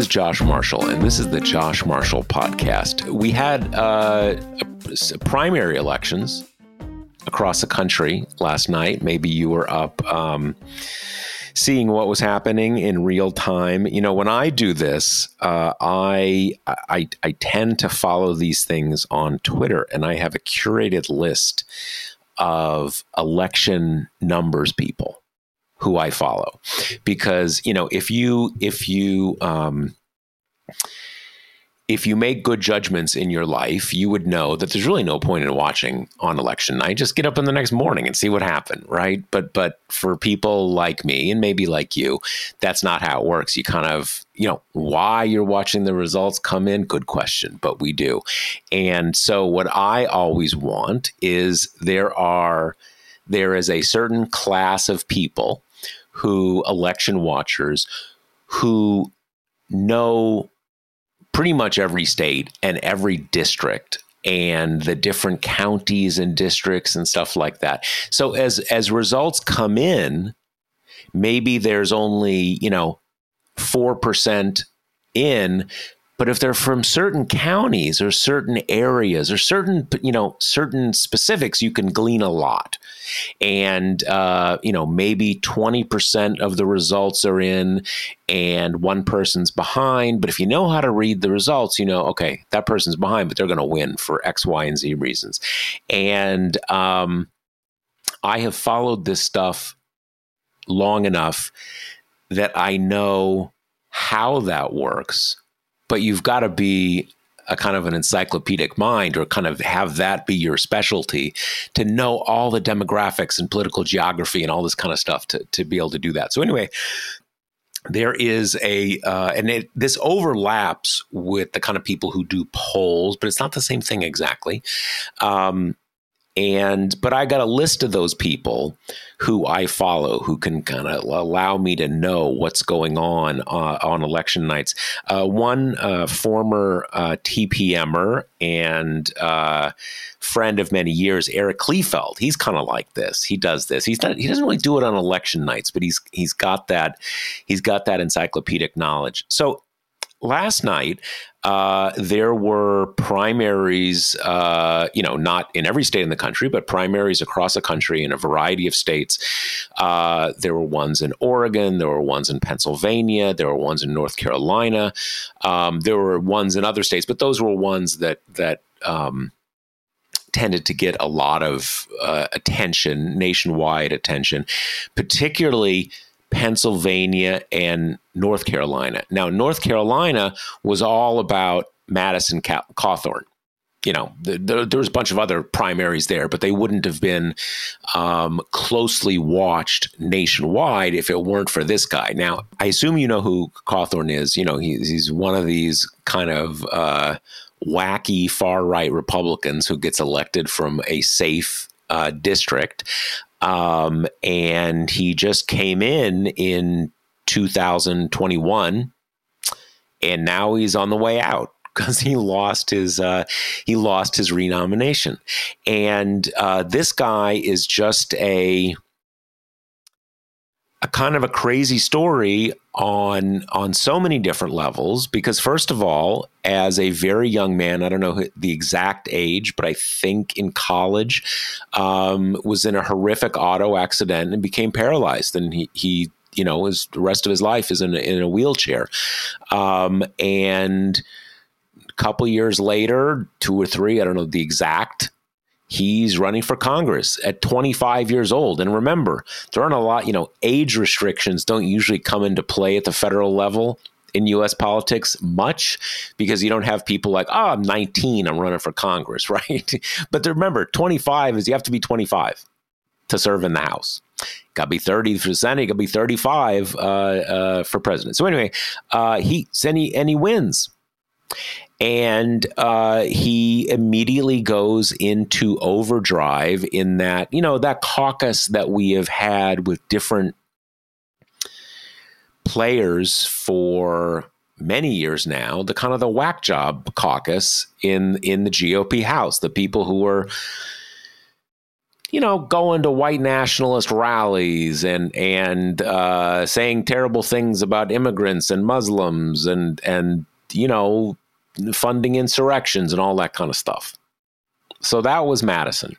Is Josh Marshall, and this is the Josh Marshall Podcast. We had uh, primary elections across the country last night. Maybe you were up um, seeing what was happening in real time. You know, when I do this, uh, I, I I tend to follow these things on Twitter, and I have a curated list of election numbers people who I follow, because you know if you if you um, if you make good judgments in your life, you would know that there's really no point in watching on election night. Just get up in the next morning and see what happened, right? But but for people like me and maybe like you, that's not how it works. You kind of, you know, why you're watching the results come in, good question, but we do. And so what I always want is there are there is a certain class of people who election watchers who know pretty much every state and every district and the different counties and districts and stuff like that. So as as results come in, maybe there's only, you know, 4% in, but if they're from certain counties or certain areas or certain, you know, certain specifics, you can glean a lot. And, uh, you know, maybe 20% of the results are in and one person's behind. But if you know how to read the results, you know, okay, that person's behind, but they're going to win for X, Y, and Z reasons. And um, I have followed this stuff long enough that I know how that works but you've got to be a kind of an encyclopedic mind or kind of have that be your specialty to know all the demographics and political geography and all this kind of stuff to, to be able to do that. So anyway, there is a uh, and it, this overlaps with the kind of people who do polls, but it's not the same thing exactly. Um, and but I got a list of those people who I follow who can kind of allow me to know what's going on uh, on election nights. Uh, one uh, former uh, TPMer and uh, friend of many years, Eric Kleefeld. He's kind of like this. He does this. He's not. He doesn't really do it on election nights, but he's he's got that. He's got that encyclopedic knowledge. So last night, uh, there were primaries, uh, you know, not in every state in the country, but primaries across the country in a variety of states. Uh, there were ones in Oregon, there were ones in Pennsylvania, there were ones in North Carolina, um, there were ones in other states, but those were ones that that um, tended to get a lot of uh, attention, nationwide attention, particularly Pennsylvania, and North Carolina. Now, North Carolina was all about Madison Cawthorn. You know, the, the, there was a bunch of other primaries there, but they wouldn't have been um, closely watched nationwide if it weren't for this guy. Now, I assume you know who Cawthorn is. You know, he's, he's one of these kind of uh, wacky far right Republicans who gets elected from a safe uh, district. Um, and he just came in in 2021, and now he's on the way out because he lost his uh, he lost his renomination. And uh, this guy is just a a kind of a crazy story on on so many different levels because first of all as a very young man i don't know the exact age but i think in college um, was in a horrific auto accident and became paralyzed. And he, he you know his the rest of his life is in a, in a wheelchair. Um, and a couple years later two or three i don't know the exact he's running for Congress at 25 years old. And remember, there aren't a lot, you know, age restrictions don't usually come into play at the federal level in US politics much because you don't have people like, oh, I'm 19, I'm running for Congress, right? but remember, 25 is you have to be 25 to serve in the House. Got to be 30 for the Senate, got to be 35 uh, uh, for president. So anyway, uh, he and he and he wins and uh, he immediately goes into overdrive in that you know that caucus that we have had with different players for many years now the kind of the whack job caucus in in the GOP house the people who were you know going to white nationalist rallies and and uh, saying terrible things about immigrants and Muslims and and you know funding insurrections and all that kind of stuff. So that was Madison.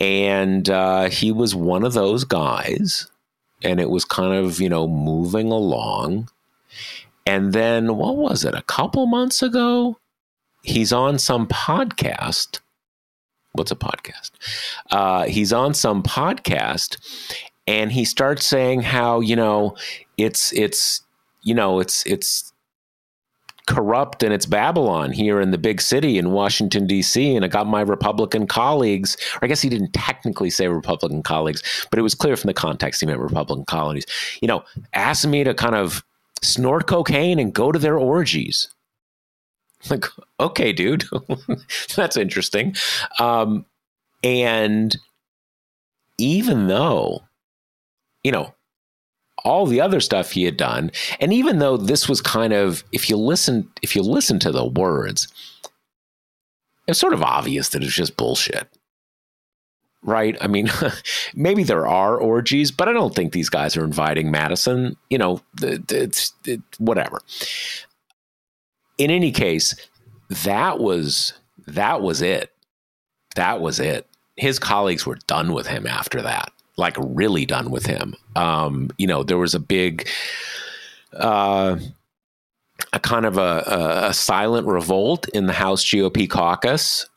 And uh, he was one of those guys. And it was kind of, you know, moving along. And then, what was it, a couple months ago? He's on some podcast. What's a podcast? Uh, he's on some podcast and he starts saying how, you know, it's, it's, you know, it's, it's, corrupt and it's Babylon here in the big city in Washington, D.C. And I got my Republican colleagues, or I guess he didn't technically say Republican colleagues, but it was clear from the context he meant Republican colonies, you know, asking me to kind of snort cocaine and go to their orgies. Like, okay, dude, that's interesting. Um, and even though, you know, all the other stuff he had done. And even though this was kind of, if you listen, if you listen to the words, it's sort of obvious that it's just bullshit. Right? I mean, maybe there are orgies, but I don't think these guys are inviting Madison. You know, it's it, whatever. In any case, that was that was it. That was it. His colleagues were done with him after that like really done with him. Um, you know, there was a big, uh, a kind of a, a, silent revolt in the House GOP caucus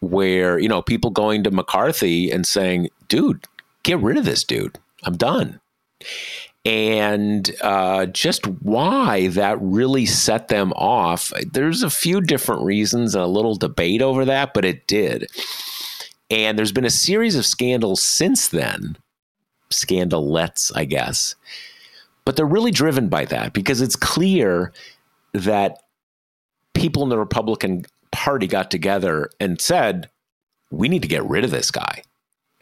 where, you know, people going to McCarthy and saying, dude, get rid of this dude. I'm done. And uh, just why that really set them off. There's a few different reasons and a little debate over that, but it did. And there's been a series of scandals since then, scandalettes, I guess. But they're really driven by that because it's clear that people in the Republican Party got together and said, we need to get rid of this guy.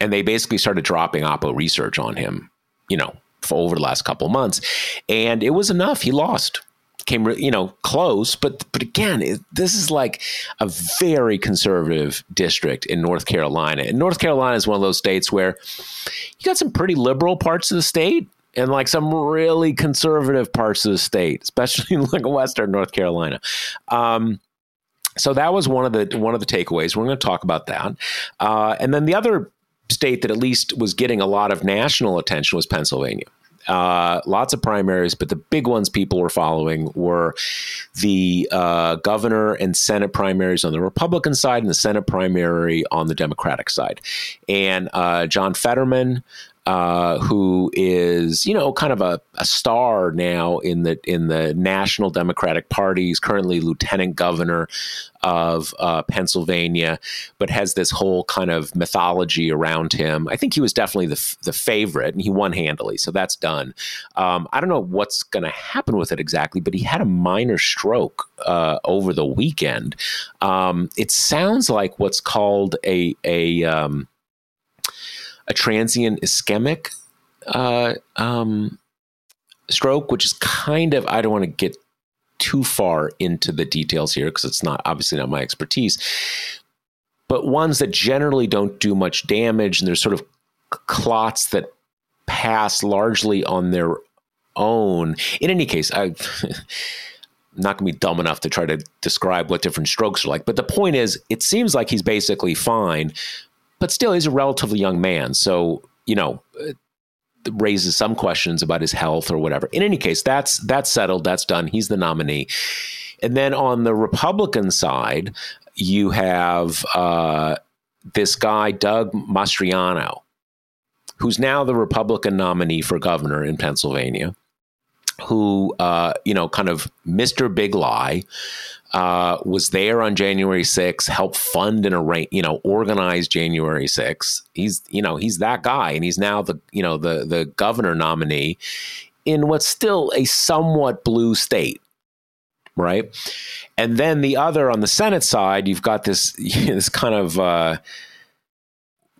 And they basically started dropping Oppo research on him, you know, for over the last couple months. And it was enough. He lost came you know close but but again it, this is like a very conservative district in North Carolina. And North Carolina is one of those states where you got some pretty liberal parts of the state and like some really conservative parts of the state especially in like western North Carolina. Um, so that was one of the one of the takeaways. We're going to talk about that. Uh, and then the other state that at least was getting a lot of national attention was Pennsylvania uh, lots of primaries, but the big ones people were following were the uh, governor and Senate primaries on the Republican side and the Senate primary on the Democratic side. And uh, John Fetterman, uh, who is you know kind of a, a, star now in the in the National Democratic Party. He's currently lieutenant governor of uh, Pennsylvania, but has this whole kind of mythology around him. I think he was definitely the the favorite, and he won handily, so that's done. Um, I don't know what's going to happen with it exactly, but he had a minor stroke uh, over the weekend. Um, it sounds like what's called a a um, a transient ischemic uh, um, stroke, which is kind of, I don't want to get too far into the details here because it's not obviously not my expertise, but ones that generally don't do much damage and there's sort of clots that pass largely on their own. In any case, I. I'm not going to be dumb enough to try to describe what different strokes are like. But the point is, it seems like he's basically fine, but still he's a relatively young man. So, you know, raises some questions about his health or whatever. In any case, that's that's settled, that's done. He's the nominee. And then on the Republican side, you have uh, this guy, Doug Mastriano, who's now the Republican nominee for governor in Pennsylvania, who, uh, you know, kind of Mr. Big Lie, uh, was there on January 6th, helped fund and arrange, you know, organize January 6th. He's, you know, he's that guy, and he's now the, you know, the the governor nominee in what's still a somewhat blue state, right? And then the other on the Senate side, you've got this this kind of uh,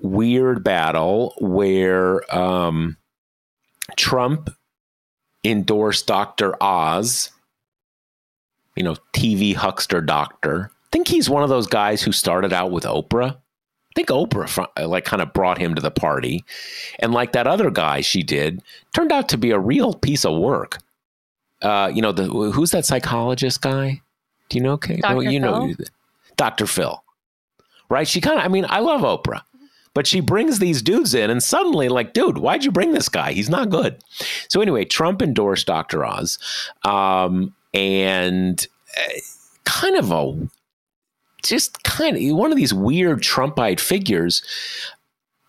weird battle where um, Trump endorsed Dr. Oz you know, TV huckster doctor. I think he's one of those guys who started out with Oprah. I think Oprah uh, like kind of brought him to the party, and like that other guy she did turned out to be a real piece of work. Uh, you know, the who's that psychologist guy? Do you know? Okay, Dr. No, you Phil? know, Dr. Phil, right? She kind of. I mean, I love Oprah, but she brings these dudes in, and suddenly, like, dude, why'd you bring this guy? He's not good. So anyway, Trump endorsed Dr. Oz. Um, and uh, kind of a just kind of one of these weird Trumpite figures,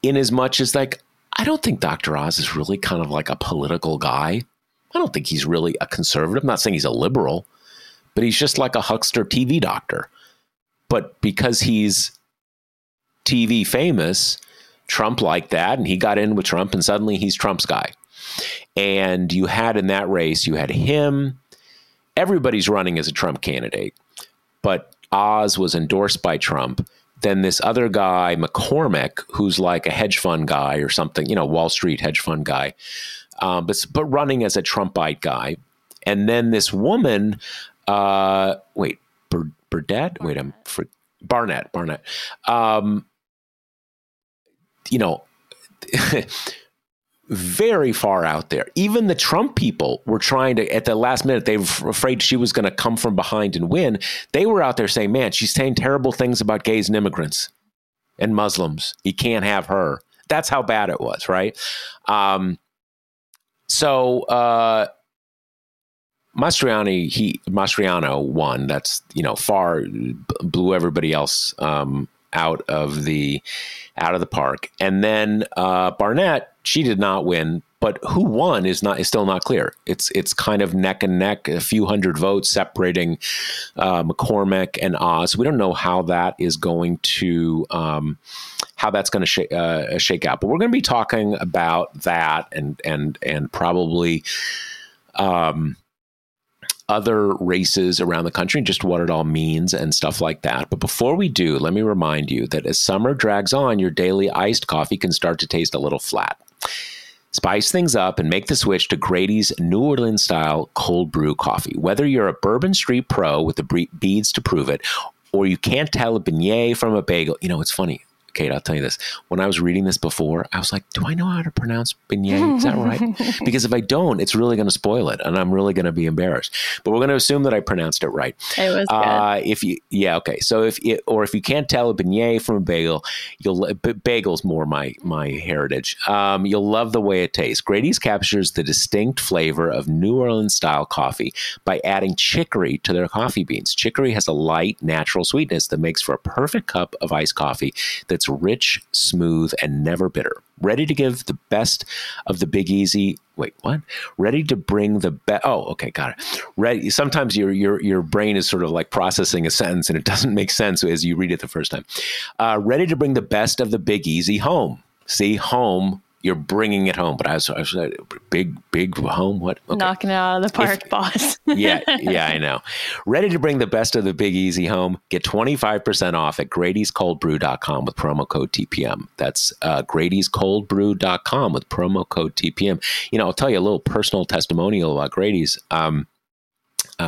in as much as like I don't think Dr. Oz is really kind of like a political guy. I don't think he's really a conservative. I'm not saying he's a liberal, but he's just like a huckster TV doctor. But because he's TV famous, Trump liked that, and he got in with Trump, and suddenly he's Trump's guy. And you had in that race, you had him, everybody's running as a Trump candidate, but Oz was endorsed by Trump. Then this other guy, McCormick, who's like a hedge fund guy or something, you know, Wall Street hedge fund guy, um, but but running as a Trumpite guy. And then this woman, uh, wait, Burdett, wait, I'm for Barnette, Barnette. Um, you know. very far out there. Even the Trump people were trying to, at the last minute, they were afraid she was going to come from behind and win. They were out there saying, man, she's saying terrible things about gays and immigrants and Muslims. You can't have her. That's how bad it was, right? Um, so, uh, Mastriani, he Mastriano won. That's you know far blew everybody else um, out of the out of the park. And then uh, Barnette, she did not win, but who won is not is still not clear. It's it's kind of neck and neck, a few hundred votes separating uh, McCormick and Oz. We don't know how that is going to um, how that's going to sh- uh, shake out. But we're going to be talking about that and and and probably. Um, other races around the country just what it all means and stuff like that. But before we do, let me remind you that as summer drags on, your daily iced coffee can start to taste a little flat. Spice things up and make the switch to Grady's New Orleans style cold brew coffee. Whether you're a Bourbon Street pro with the beads to prove it, or you can't tell a beignet from a bagel, you know, it's funny. Kate, I'll tell you this. When I was reading this before, I was like, do I know how to pronounce beignet? Is that right? because if I don't, it's really going to spoil it and I'm really going to be embarrassed. But we're going to assume that I pronounced it right. It was uh, good. If you, yeah, okay. So if, it, or if you can't tell a beignet from a bagel, you'll, bagel's more my, my heritage. Um, you'll love the way it tastes. Grady's captures the distinct flavor of New Orleans style coffee by adding chicory to their coffee beans. Chicory has a light, natural sweetness that makes for a perfect cup of iced coffee that's rich, smooth, and never bitter. Ready to give the best of the Big Easy. Wait, what? Ready to bring the best. Oh, okay, got it. Ready. Sometimes your your your brain is sort of like processing a sentence and it doesn't make sense as you read it the first time. Uh, ready to bring the best of the Big Easy home. See, home you're bringing it home. But I was, I was like, big, big home. What? Okay. Knocking it out of the park, if, boss. yeah, yeah, I know. Ready to bring the best of the Big Easy home? Get 25% off at Grady'sColdBrew.com with promo code TPM. That's uh, Grady'sColdBrew.com with promo code TPM. You know, I'll tell you a little personal testimonial about Grady's. Um,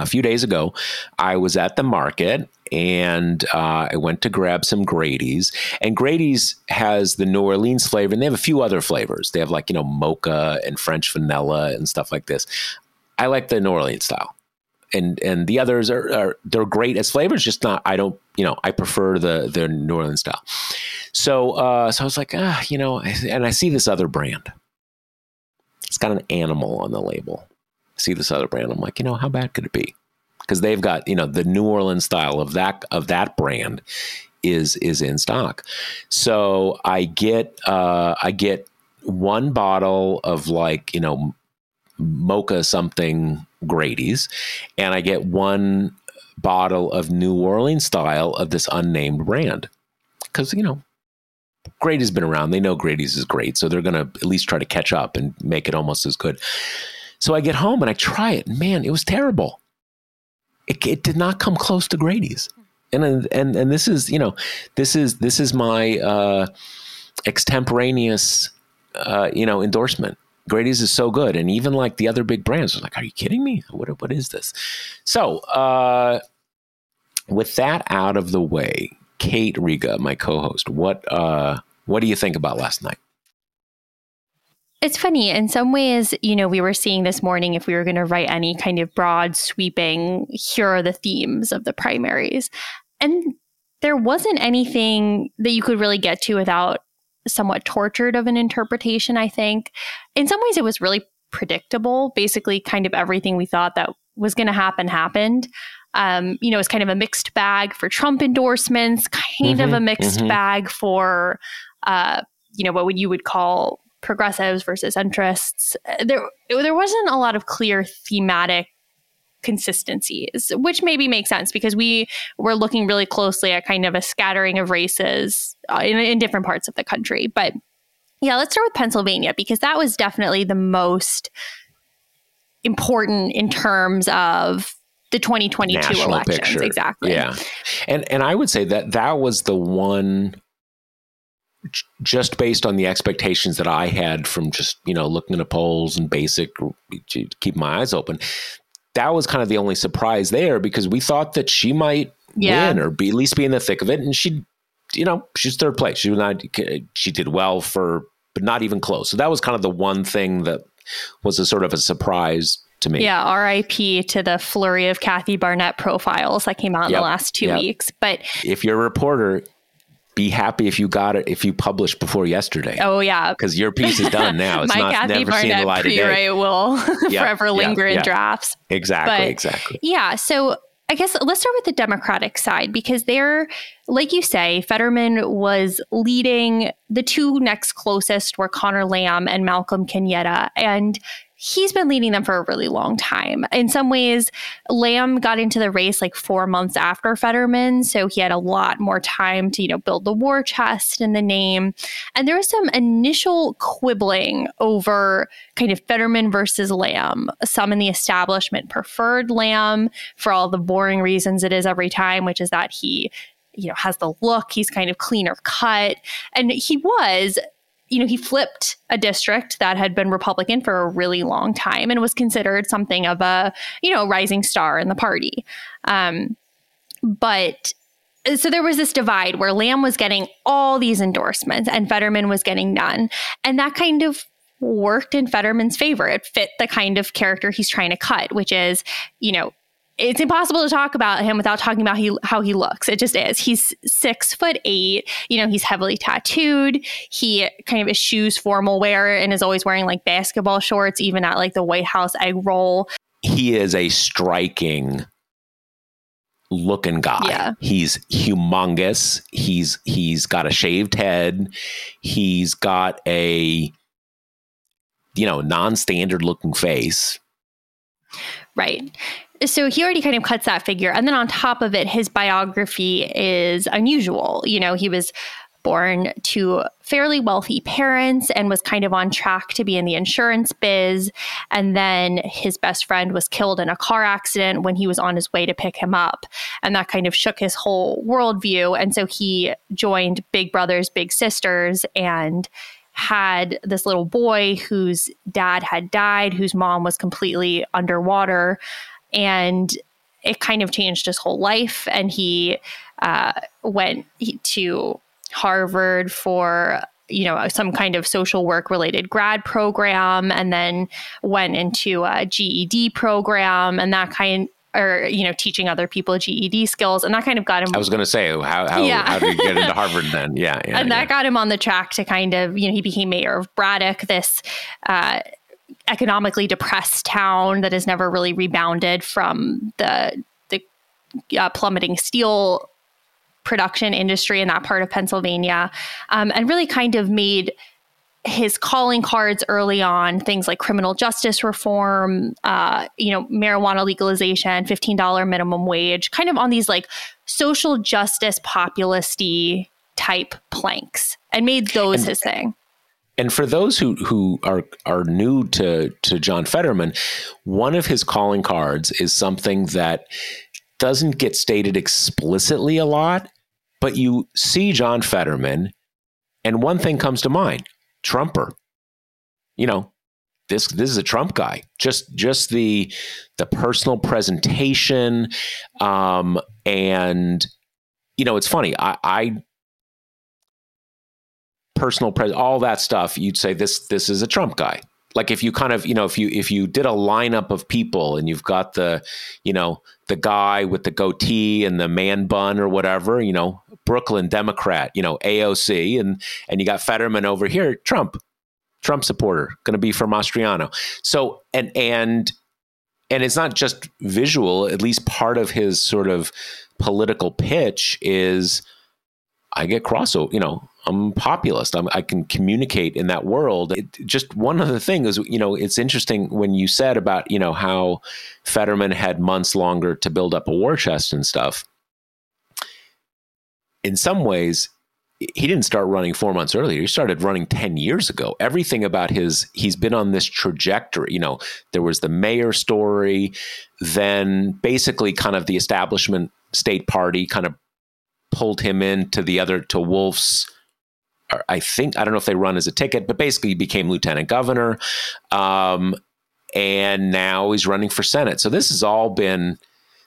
a few days ago, I was at the market and uh, I went to grab some Grady's. And Grady's has the New Orleans flavor, and they have a few other flavors. They have like, you know, mocha and French vanilla and stuff like this. I like the New Orleans style. And and the others are, are they're great as flavors, just not I don't you know I prefer the the New Orleans style. So uh, so I was like ah you know and I see this other brand. It's got an animal on the label see this other brand. I'm like, you know, how bad could it be? Because they've got, you know, the New Orleans style of that of that brand is is in stock. So I get uh, I get one bottle of like you know mocha something Grady's, and I get one bottle of New Orleans style of this unnamed brand because you know Grady's been around. They know Grady's is great, so they're going to at least try to catch up and make it almost as good. So I get home and I try it. Man, it was terrible. It, it did not come close to Grady's. And and and this is you know this is this is my uh, extemporaneous uh, you know endorsement. Grady's is so good, and even like the other big brands, are like, "Are you kidding me? What what is this?" So, uh, with that out of the way, Kate Riga, my co-host, what uh, what do you think about last night? It's funny. In some ways, you know, we were seeing this morning if we were going to write any kind of broad, sweeping, here are the themes of the primaries. And there wasn't anything that you could really get to without somewhat tortured of an interpretation, I think. In some ways, it was really predictable. Basically, kind of everything we thought that was going to happen happened. Um, you know, it's kind of a mixed bag for Trump endorsements, kind mm-hmm, of a mixed mm-hmm. bag for, uh, you know, what would you would call progressives versus centrists. There, there wasn't a lot of clear thematic consistencies, which maybe makes sense because we were looking really closely at kind of a scattering of races uh, in, in different parts of the country. But yeah, let's start with Pennsylvania because that was definitely the most important in terms of the 2022 National elections. Picture. Exactly. Yeah. And and I would say that that was the one just based on the expectations that I had from just, you know, looking at the polls and basic keep my eyes open. That was kind of the only surprise there because we thought that she might yeah. win or be at least be in the thick of it and she you know, she's third place. She was not she did well for but not even close. So that was kind of the one thing that was a sort of a surprise to me. Yeah, RIP to the flurry of Kathy Barnette profiles that came out in the last two yep. weeks. But if you're a reporter, be happy if you got it if you published before yesterday. Oh yeah, because your piece is done now. It's My not Kathy never Barnette seen the light of day. will yep, forever linger yep, in drafts. Exactly, but, exactly. Yeah, so I guess let's start with the Democratic side because they're, like you say, Fetterman was leading. The two next closest were Conor Lamb and Malcolm Kenyatta. And he's been leading them for a really long time. In some ways, Lamb got into the race like four months after Fetterman, so he had a lot more time to, you know, build the war chest and the name. And there was some initial quibbling over kind of Fetterman versus Lamb. Some in the establishment preferred Lamb for all the boring reasons it is every time, which is that he you know has the look he's kind of cleaner cut and he was you know, he flipped a district that had been Republican for a really long time and was considered something of a, you know, rising star in the party. Um, but so there was this divide where Lamb was getting all these endorsements and Fetterman was getting none. And that kind of worked in Fetterman's favor. It fit the kind of character he's trying to cut, which is, you know, it's impossible to talk about him without talking about he, how he looks. It just is. He's six foot eight. You know, he's heavily tattooed. He kind of eschews formal wear and is always wearing like basketball shorts, even at like the White House egg roll. He is a striking looking guy. Yeah. He's humongous. He's he's got a shaved head. He's got a you know non-standard looking face. Right so he already kind of cuts that figure. And then on top of it, his biography is unusual. You know, he was born to fairly wealthy parents and was kind of on track to be in the insurance biz. And then his best friend was killed in a car accident when he was on his way to pick him up. And that kind of shook his whole worldview. And so he joined Big Brothers, Big Sisters and had this little boy whose dad had died, whose mom was completely underwater and it kind of changed his whole life. And he uh, went to Harvard for you know some kind of social work related grad program and then went into a GED program and that kind or you know teaching other people GED skills and that kind of got him I was going to say how how, yeah. how did he get into Harvard then yeah, yeah and yeah. that got him on the track to kind of you know he became mayor of Braddock this uh, economically depressed town that has never really rebounded from the the uh, plummeting steel production industry in that part of Pennsylvania, um, and really kind of made his calling cards early on things like criminal justice reform uh, you know marijuana legalization $15 minimum wage kind of on these like social justice populisty type planks and made those and, his thing and for those who who are are new to to John Fetterman, one of his calling cards is something that doesn't get stated explicitly a lot, but you see John Fetterman, and one thing comes to mind: Trumper. You know, this this is a Trump guy. Just just the the personal presentation, um, and you know, it's funny. I, I personal pres, all that stuff. You'd say this this is a Trump guy like if you kind of you know if you if you did a lineup of people and you've got the you know the guy with the goatee and the man bun or whatever you know brooklyn democrat you know aoc and and you got fetterman over here trump trump supporter going to be from mastriano so and and and it's not just visual at least part of his sort of political pitch is i get crossover you know I'm populist. I'm, i can communicate in that world. It, just one other thing is, you know, it's interesting when you said about, you know, how Fetterman had months longer to build up a war chest and stuff. In some ways, he didn't start running four months earlier. He started running 10 years ago. Everything about his, he's been on this trajectory. You know, there was the mayor story, then basically kind of the establishment state party kind of pulled him into the other, to Wolf's I think I don't know if they run as a ticket, but basically he became lieutenant governor, um, and now he's running for senate. So this has all been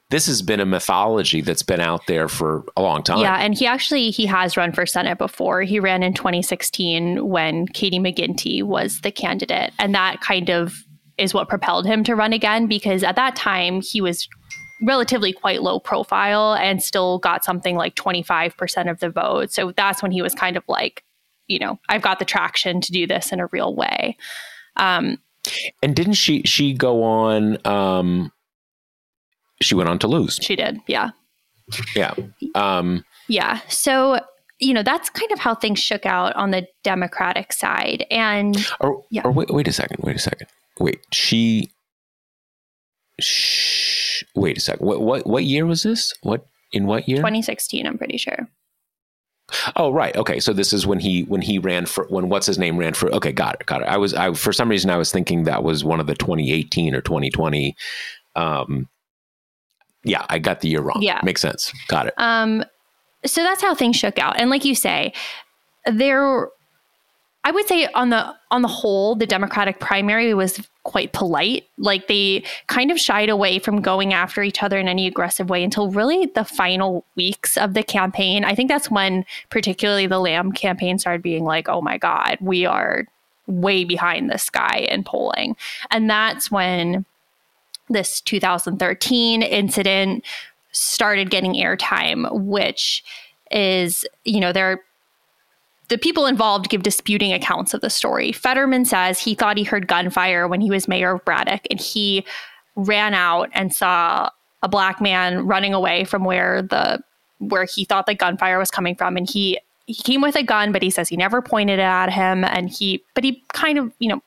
this has been a mythology that's been out there for a long time. Yeah, and he actually he has run for senate before. He ran in 2016 when Katie McGinty was the candidate, and that kind of is what propelled him to run again because at that time he was relatively quite low profile and still got something like 25% of the vote. So that's when he was kind of like you know, I've got the traction to do this in a real way. Um, and didn't she she go on? Um, she went on to lose. She did, yeah, yeah, um, yeah. So you know that's kind of how things shook out on the Democratic side. And or, yeah. or wait, wait a second, wait a second, wait. She, sh- wait a second. What what what year was this? What in what year? 2016, I'm pretty sure. Oh right, okay. So this is when he when he ran for when what's his name ran for. Okay, got it, got it. I was I for some reason I was thinking that was one of the 2018 or 2020. Um, yeah, I got the year wrong. Yeah, makes sense. Got it. Um, so that's how things shook out, and like you say, there I would say on the on the whole, the Democratic primary was quite polite. Like they kind of shied away from going after each other in any aggressive way until really the final weeks of the campaign. I think that's when particularly the Lamb campaign started being like, "Oh my god, we are way behind this guy in polling." And that's when this 2013 incident started getting airtime, which is, you know, there the people involved give disputing accounts of the story. Fetterman says he thought he heard gunfire when he was mayor of Braddock and he ran out and saw a black man running away from where the where he thought the gunfire was coming from and he he came with a gun but he says he never pointed it at him and he but he kind of you know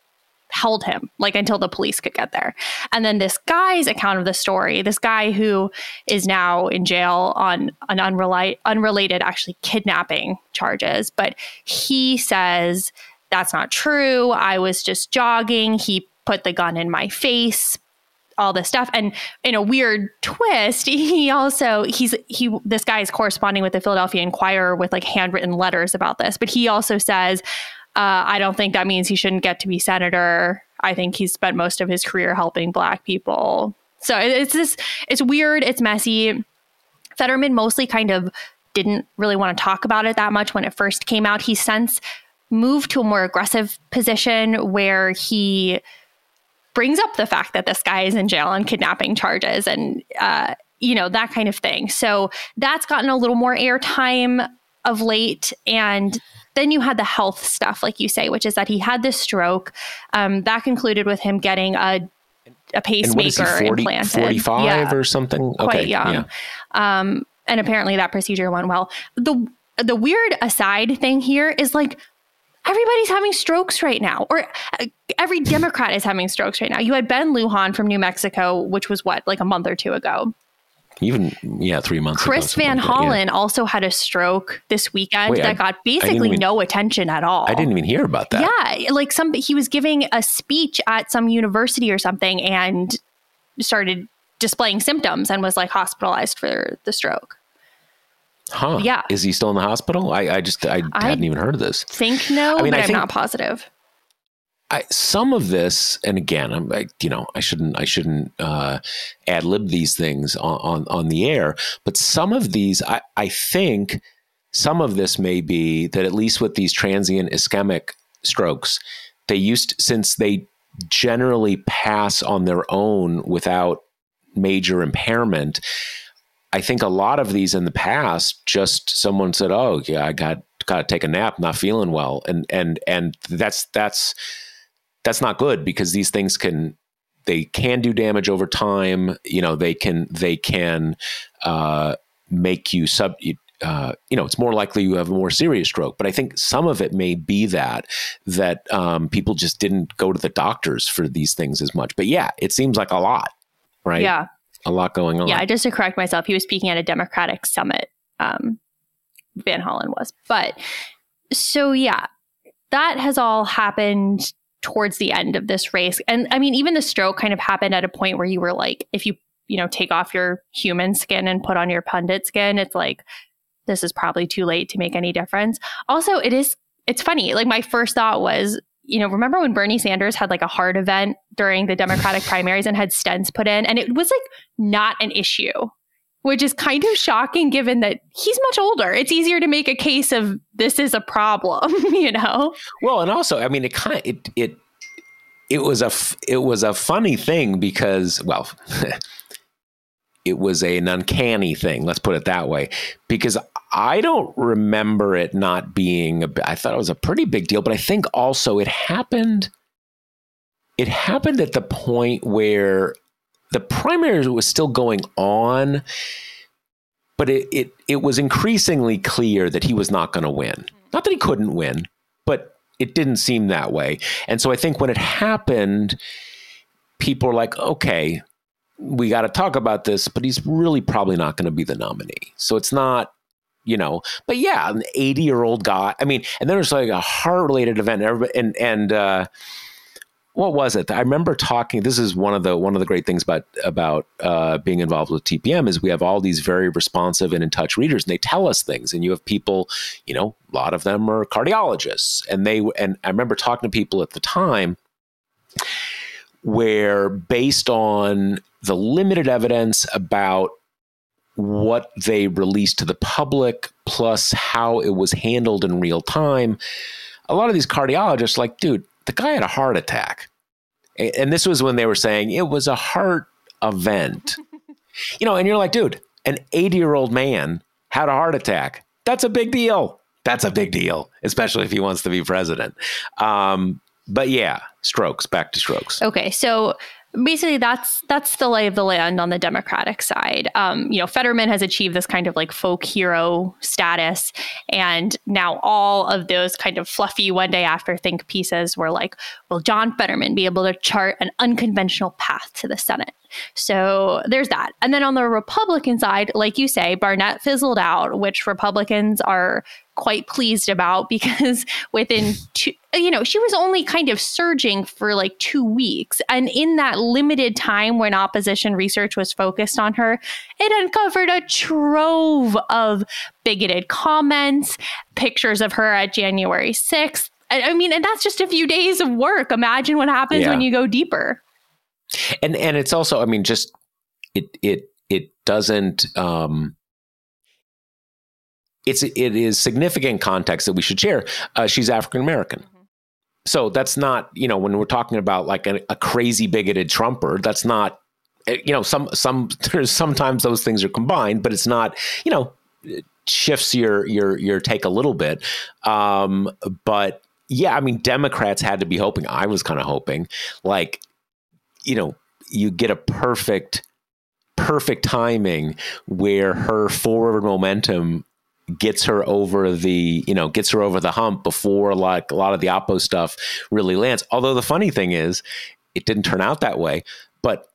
held him like until the police could get there. And then this guy's account of the story, this guy who is now in jail on an unrelated, unrelated actually kidnapping charges, but he says that's not true. I was just jogging. He put the gun in my face all this stuff and in a weird twist he also he's he this guy is corresponding with the philadelphia inquirer with like handwritten letters about this but he also says uh, I don't think that means he shouldn't get to be senator. I think he's spent most of his career helping black people. So it's this, it's weird, it's messy. Fetterman mostly kind of didn't really want to talk about it that much when it first came out. He since moved to a more aggressive position where he brings up the fact that this guy is in jail on kidnapping charges and, uh, you know, that kind of thing. So that's gotten a little more airtime of late. And then you had the health stuff, like you say, which is that he had this stroke. Um, that concluded with him getting a a pacemaker and 40, implanted. 45 yeah. or something? Quite young. Yeah. Um, and apparently that procedure went well. The the weird aside thing here is like everybody's having strokes right now, or uh, every Democrat is having strokes right now. You had Ben Lujan from New Mexico, which was what, like a month or two ago. Even, yeah, three months Chris Van that, yeah. Hollen also had a stroke this weekend Wait, that got I didn't basically even- no attention at all. I didn't even hear about that. Yeah, like some he was giving a speech at some university or something and started displaying symptoms and was like hospitalized for the stroke. Huh. Yeah. Is he still in the hospital? I, I just, I, I- hadn't even heard of this. Think no, I mean, but I I'm think- not positive. I, some of this, and again, I'm like, you know, I shouldn't, I shouldn't uh, ad lib these things on, on on the air. But some of these, I, I think, some of this may be that at least with these transient ischemic strokes, they used since they generally pass on their own without major impairment. I think a lot of these in the past, just someone said, "Oh, yeah, I got got to take a nap, not feeling well," and and and that's that's that's not good because these things can they can do damage over time. You know, they can they can uh, make you sub. Uh, you know, it's more likely you have a more serious stroke. But I think some of it may be that that um, people just didn't go to the doctors for these things as much. But yeah, it seems like a lot, right? Yeah. a lot going on. Yeah, just to correct myself, he was speaking at a Democratic summit. Um, Van Hollen was, but so yeah, that has all happened towards the end of this race, and I mean, even the stroke kind of happened at a point where you were like, if you you know take off your human skin and put on your pundit skin, it's like this is probably too late to make any difference. Also, it is it's funny. Like my first thought was. You know, remember when Bernie Sanders had like a heart event during the Democratic primaries and had stents put in, and it was like not an issue, which is kind of shocking given that he's much older. It's easier to make a case of this is a problem, you know? Well, and also, I mean, it kind of it it it was a it was a funny thing because well, it was an uncanny thing. Let's put it that way, because I don't remember it not being. A, I thought it was a pretty big deal, but I think also it happened. It happened at the point where the primary was still going on, but it it it was increasingly clear that he was not going to win. Not that he couldn't win, but it didn't seem that way. And so I think when it happened, people were like, okay, we got to talk about this, but he's really probably not going to be the nominee. So it's not, you know, but yeah, an 80 year old guy. I mean, and then there's like a heart related event. And, and, uh, what was it? I remember talking. This is one of the one of the great things about about uh, being involved with TPM is we have all these very responsive and in touch readers, and they tell us things. And you have people, you know, a lot of them are cardiologists, and they and I remember talking to people at the time where, based on the limited evidence about what they released to the public, plus how it was handled in real time, a lot of these cardiologists like, dude, the guy had a heart attack. And this was when they were saying it was a heart event. you know, and you're like, dude, an 80 year old man had a heart attack. That's a big deal. That's a big deal, especially if he wants to be president. Um, but yeah, strokes, back to strokes. Okay, so basically that's that's the lay of the land on the Democratic side. Um, you know, Fetterman has achieved this kind of like folk hero status, and now all of those kind of fluffy one day after think pieces were like, will John Fetterman be able to chart an unconventional path to the Senate? So there's that. And then on the Republican side, like you say, Barnette fizzled out, which Republicans are quite pleased about because within two, you know, she was only kind of surging for like two weeks. And in that limited time when opposition research was focused on her, it uncovered a trove of bigoted comments, pictures of her at January 6th. I mean, and that's just a few days of work. Imagine what happens Yeah. when you go deeper. and and it's also i mean just it it it doesn't um it's it is significant context that we should share uh, she's african american so that's not you know when we're talking about like a, a crazy bigoted trumper that's not eh, you know some some there's sometimes those things are combined but it's not you know shifts your your your take a little bit. Um but yeah i mean democrats had to be hoping i was kind of hoping like you know you get a perfect perfect timing where her forward momentum gets her over the you know gets her over the hump before like a lot of the oppo stuff really lands. Although the funny thing is it didn't turn out that way but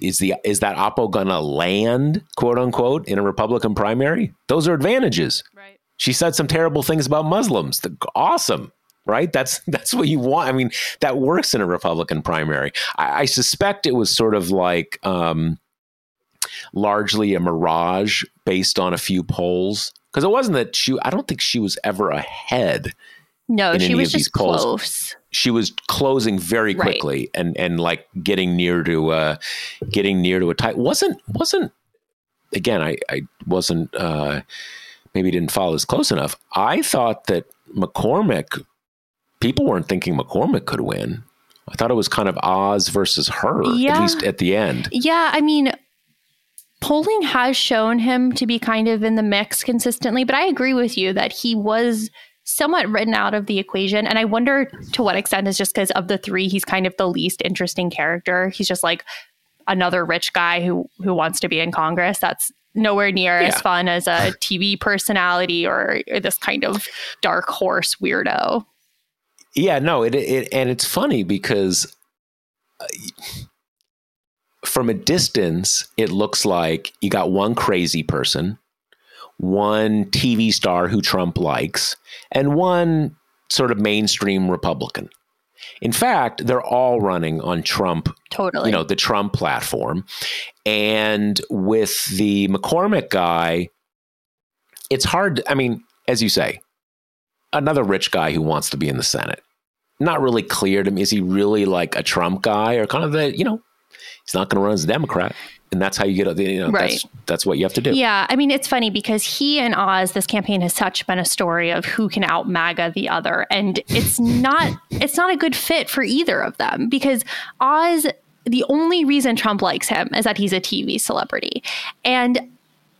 is the is that oppo gonna land quote unquote in a republican primary? Those are advantages. Right. She said some terrible things about muslims. Awesome right? That's that's what you want. I mean that works in a republican primary. I, I suspect it was sort of like um, largely a mirage based on a few polls because it wasn't that she i don't think she was ever ahead no she was just polls. close she was closing very quickly right. and and like getting near to uh getting near to a tie wasn't wasn't again i i wasn't uh maybe didn't follow this close enough i thought that mccormick people weren't thinking mccormick could win i thought it was kind of oz versus her yeah. at least at the end yeah i mean polling has shown him to be kind of in the mix consistently, but I agree with you that he was somewhat written out of the equation. And I wonder to what extent is just because of the three, he's kind of the least interesting character. He's just like another rich guy who who wants to be in Congress. That's nowhere near yeah. as fun as a TV personality or, or, this kind of dark horse weirdo. Yeah, no, it, it and it's funny because uh, from a distance, it looks like you got one crazy person, one TV star who Trump likes, and one sort of mainstream Republican. In fact, they're all running on Trump, totally. You know, the Trump platform. And with the McCormick guy, it's hard. I mean, as you say, another rich guy who wants to be in the Senate. Not really clear to me. Is he really like a Trump guy or kind of the, you know, he's not going to run as a Democrat. And that's how you get, you know, right. that's, that's what you have to do. Yeah. I mean, it's funny because he and Oz, this campaign has such been a story of who can out MAGA the other. And it's not, it's not a good fit for either of them because Oz, the only reason Trump likes him is that he's a TV celebrity. And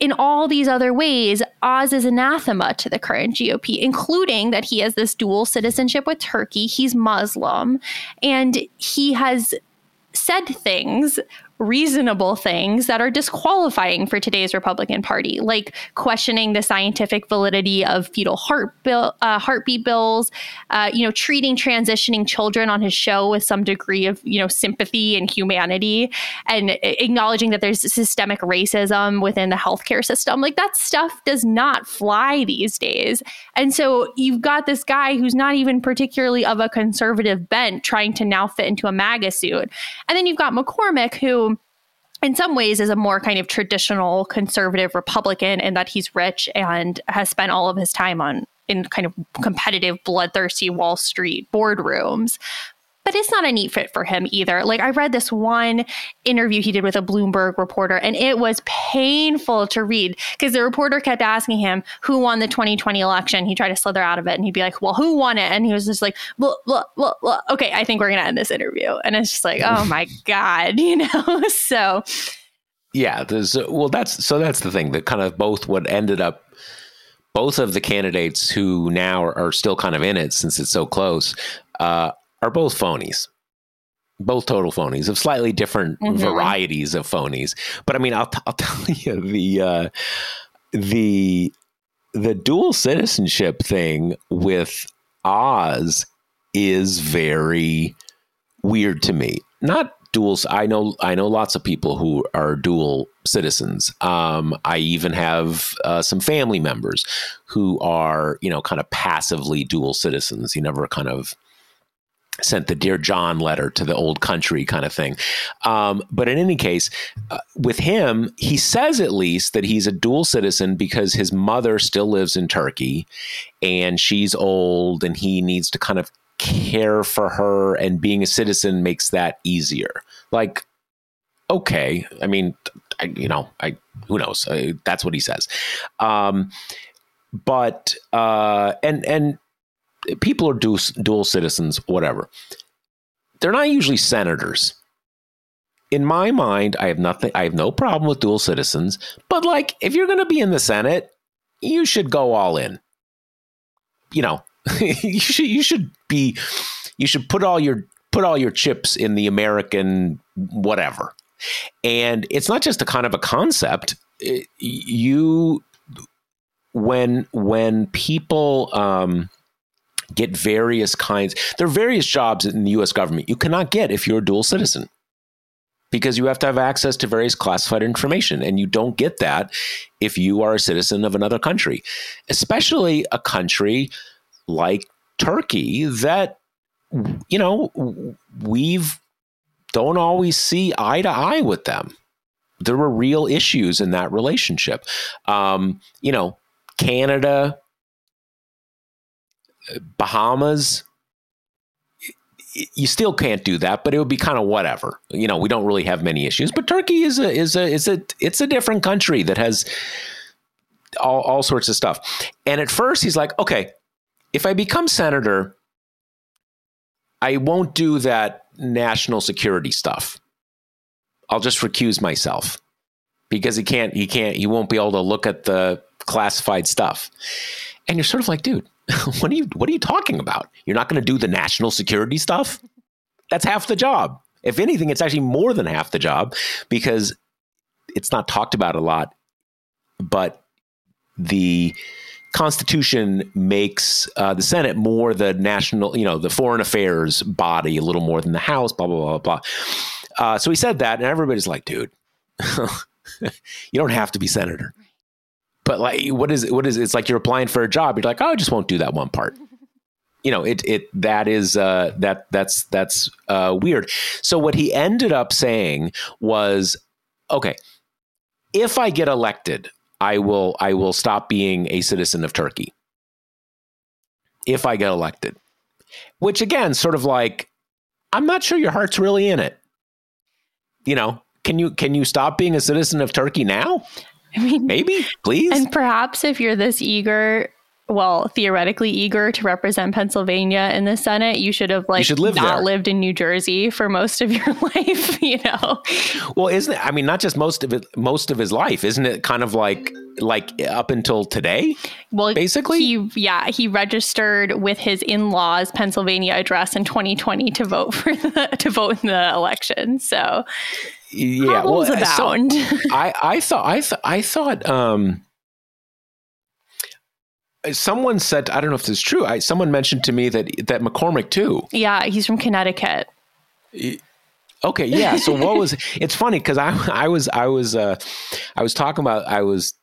in all these other ways, Oz is anathema to the current GOP, including that he has this dual citizenship with Turkey. He's Muslim and he has said things reasonable things that are disqualifying for today's Republican Party, like questioning the scientific validity of fetal heart bill, uh, heartbeat bills, uh, you know, treating transitioning children on his show with some degree of you know sympathy and humanity, and acknowledging that there's systemic racism within the healthcare system. Like that stuff does not fly these days, and so you've got this guy who's not even particularly of a conservative bent trying to now fit into a MAGA suit, and then you've got McCormick who in some ways is a more kind of traditional conservative Republican in that he's rich and has spent all of his time on in kind of competitive, bloodthirsty Wall Street boardrooms but it's not a neat fit for him either. Like I read this one interview he did with a Bloomberg reporter, and it was painful to read because the reporter kept asking him who won the 2020 election. He tried to slither out of it, and he'd be like, "Well, who won it?" And he was just like, "Well, well, well, okay, I think we're gonna end this interview." And it's just like, "Oh my god," you know. so yeah, there's well, that's so that's the thing that kind of both what ended up both of the candidates who now are, are, still kind of in it since it's so close uh, are both phonies. Both total phonies of slightly different mm-hmm. varieties of phonies. But I mean, I'll, t- I'll tell you the uh, the the dual citizenship thing with Oz is very weird to me. Not duals. I know I know lots of people who are dual citizens. Um, I even have uh, some family members who are you know kind of passively dual citizens. You never kind of sent the Dear John letter to the old country kind of thing. Um, but in any case, uh, with him, he says at least that he's a dual citizen because his mother still lives in Turkey and she's old and he needs to kind of care for her and being a citizen makes that easier. Like, okay. I mean, I, you know, I, who knows? I, that's what he says. Um, but, uh, and, and, people are dual, dual citizens, whatever. They're not usually senators. In my mind, I have nothing. I have no problem with dual citizens. But like, if you're going to be in the Senate, you should go all in. You know, you should you should be you should put all your put all your chips in the American whatever. And it's not just a kind of a concept. It, you when when people um, get various kinds, there are various jobs in the U.S. government you cannot get if you're a dual citizen because you have to have access to various classified information. And you don't get that if you are a citizen of another country, especially a country like Turkey that, you know, we've don't always see eye to eye with them. There were real issues in that relationship. Um, you know, Canada, Bahamas, you still can't do that, but it would be kind of whatever. You know, we don't really have many issues, but Turkey is a is a is a it's a different country that has all all sorts of stuff. And at first, he's like, okay, if I become senator, I won't do that national security stuff. I'll just recuse myself because he can't he can't he won't be able to look at the classified stuff. And you're sort of like, dude, what are you what are you talking about? You're not going to do the national security stuff? That's half the job. If anything, it's actually more than half the job because it's not talked about a lot, but the Constitution makes uh, the Senate more the national, you know, the foreign affairs body, a little more than the House, blah, blah, blah, blah. Uh, so he said that, and everybody's like, dude, you don't have to be senator. But like, what is what is it's like you're applying for a job. You're like, oh, I just won't do that one part. You know, it it that is uh, that that's that's uh, weird. So what he ended up saying was, okay, if I get elected, I will I will stop being a citizen of Turkey. If I get elected, which again, sort of like, I'm not sure your heart's really in it. You know, can you can you stop being a citizen of Turkey now? I mean, maybe, please. And perhaps if you're this eager, well, theoretically eager to represent Pennsylvania in the Senate, you should have like should live not there. lived in New Jersey for most of your life, you know. Well, isn't it I mean not just most of it most of his life, isn't it kind of like like up until today? Well, basically. He yeah, he registered with his in-laws Pennsylvania address in 2020 to vote for the to vote in the election. So yeah, well, abound. So I I thought I th- I thought um someone said I don't know if this is true. I someone mentioned to me that that McCormick too. Yeah, he's from Connecticut. Okay, yeah. So what was it's funny because I I was I was uh I was talking about I was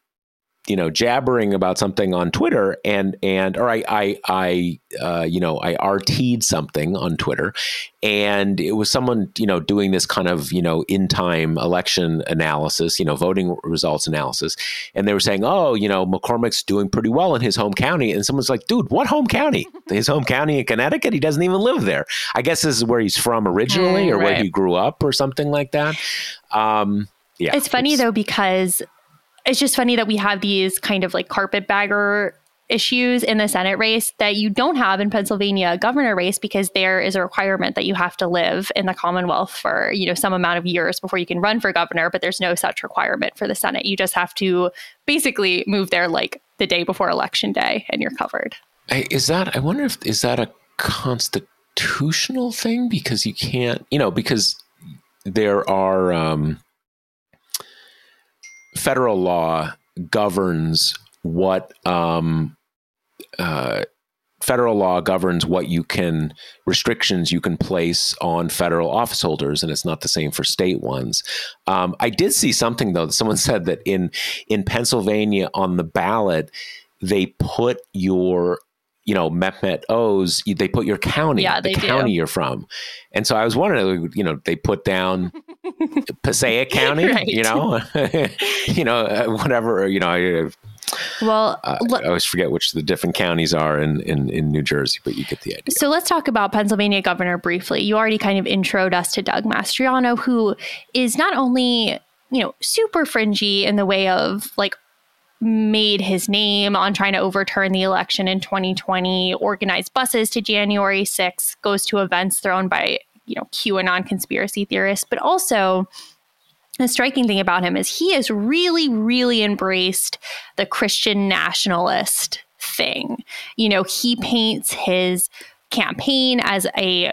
you know jabbering about something on Twitter and and or I I I uh, you know I RT'd something on Twitter. And it was someone you know doing this kind of you know in time election analysis you know voting results analysis. And they were saying oh you know McCormick's doing pretty well in his home county. And someone's like dude what home county? His home county in Connecticut? He doesn't even live there. I guess this is where he's from originally mm, or right. where he grew up or something like that. Um, yeah, it's funny it's, though because it's just funny that we have these kind of like carpetbagger issues in the Senate race that you don't have in Pennsylvania governor race because there is a requirement that you have to live in the Commonwealth for, you know, some amount of years before you can run for governor, but there's no such requirement for the Senate. You just have to basically move there like the day before election day and you're covered. Is that I wonder if is that a constitutional thing because you can't, you know, because there are um federal law governs what um, uh, federal law governs what you can restrictions you can place on federal office holders and it's not the same for state ones um, i did see something though someone said that in in pennsylvania on the ballot they put your you know, Mehmet Oz's, they put your county, yeah, the county do. you're from. And so I was wondering, you know, they put down Passaic County, right. you know, you know, uh, whatever, you know, I, well, uh, I always forget which the different counties are in, in, in New Jersey, but you get the idea. So let's talk about Pennsylvania governor briefly. You already kind of introed us to Doug Mastriano, who is not only you know super fringy in the way of like made his name on trying to overturn the election in 2020, organized buses to January 6th, goes to events thrown by, you know, QAnon conspiracy theorists, but also the striking thing about him is he has really, really embraced the Christian nationalist thing. You know, he paints his campaign as a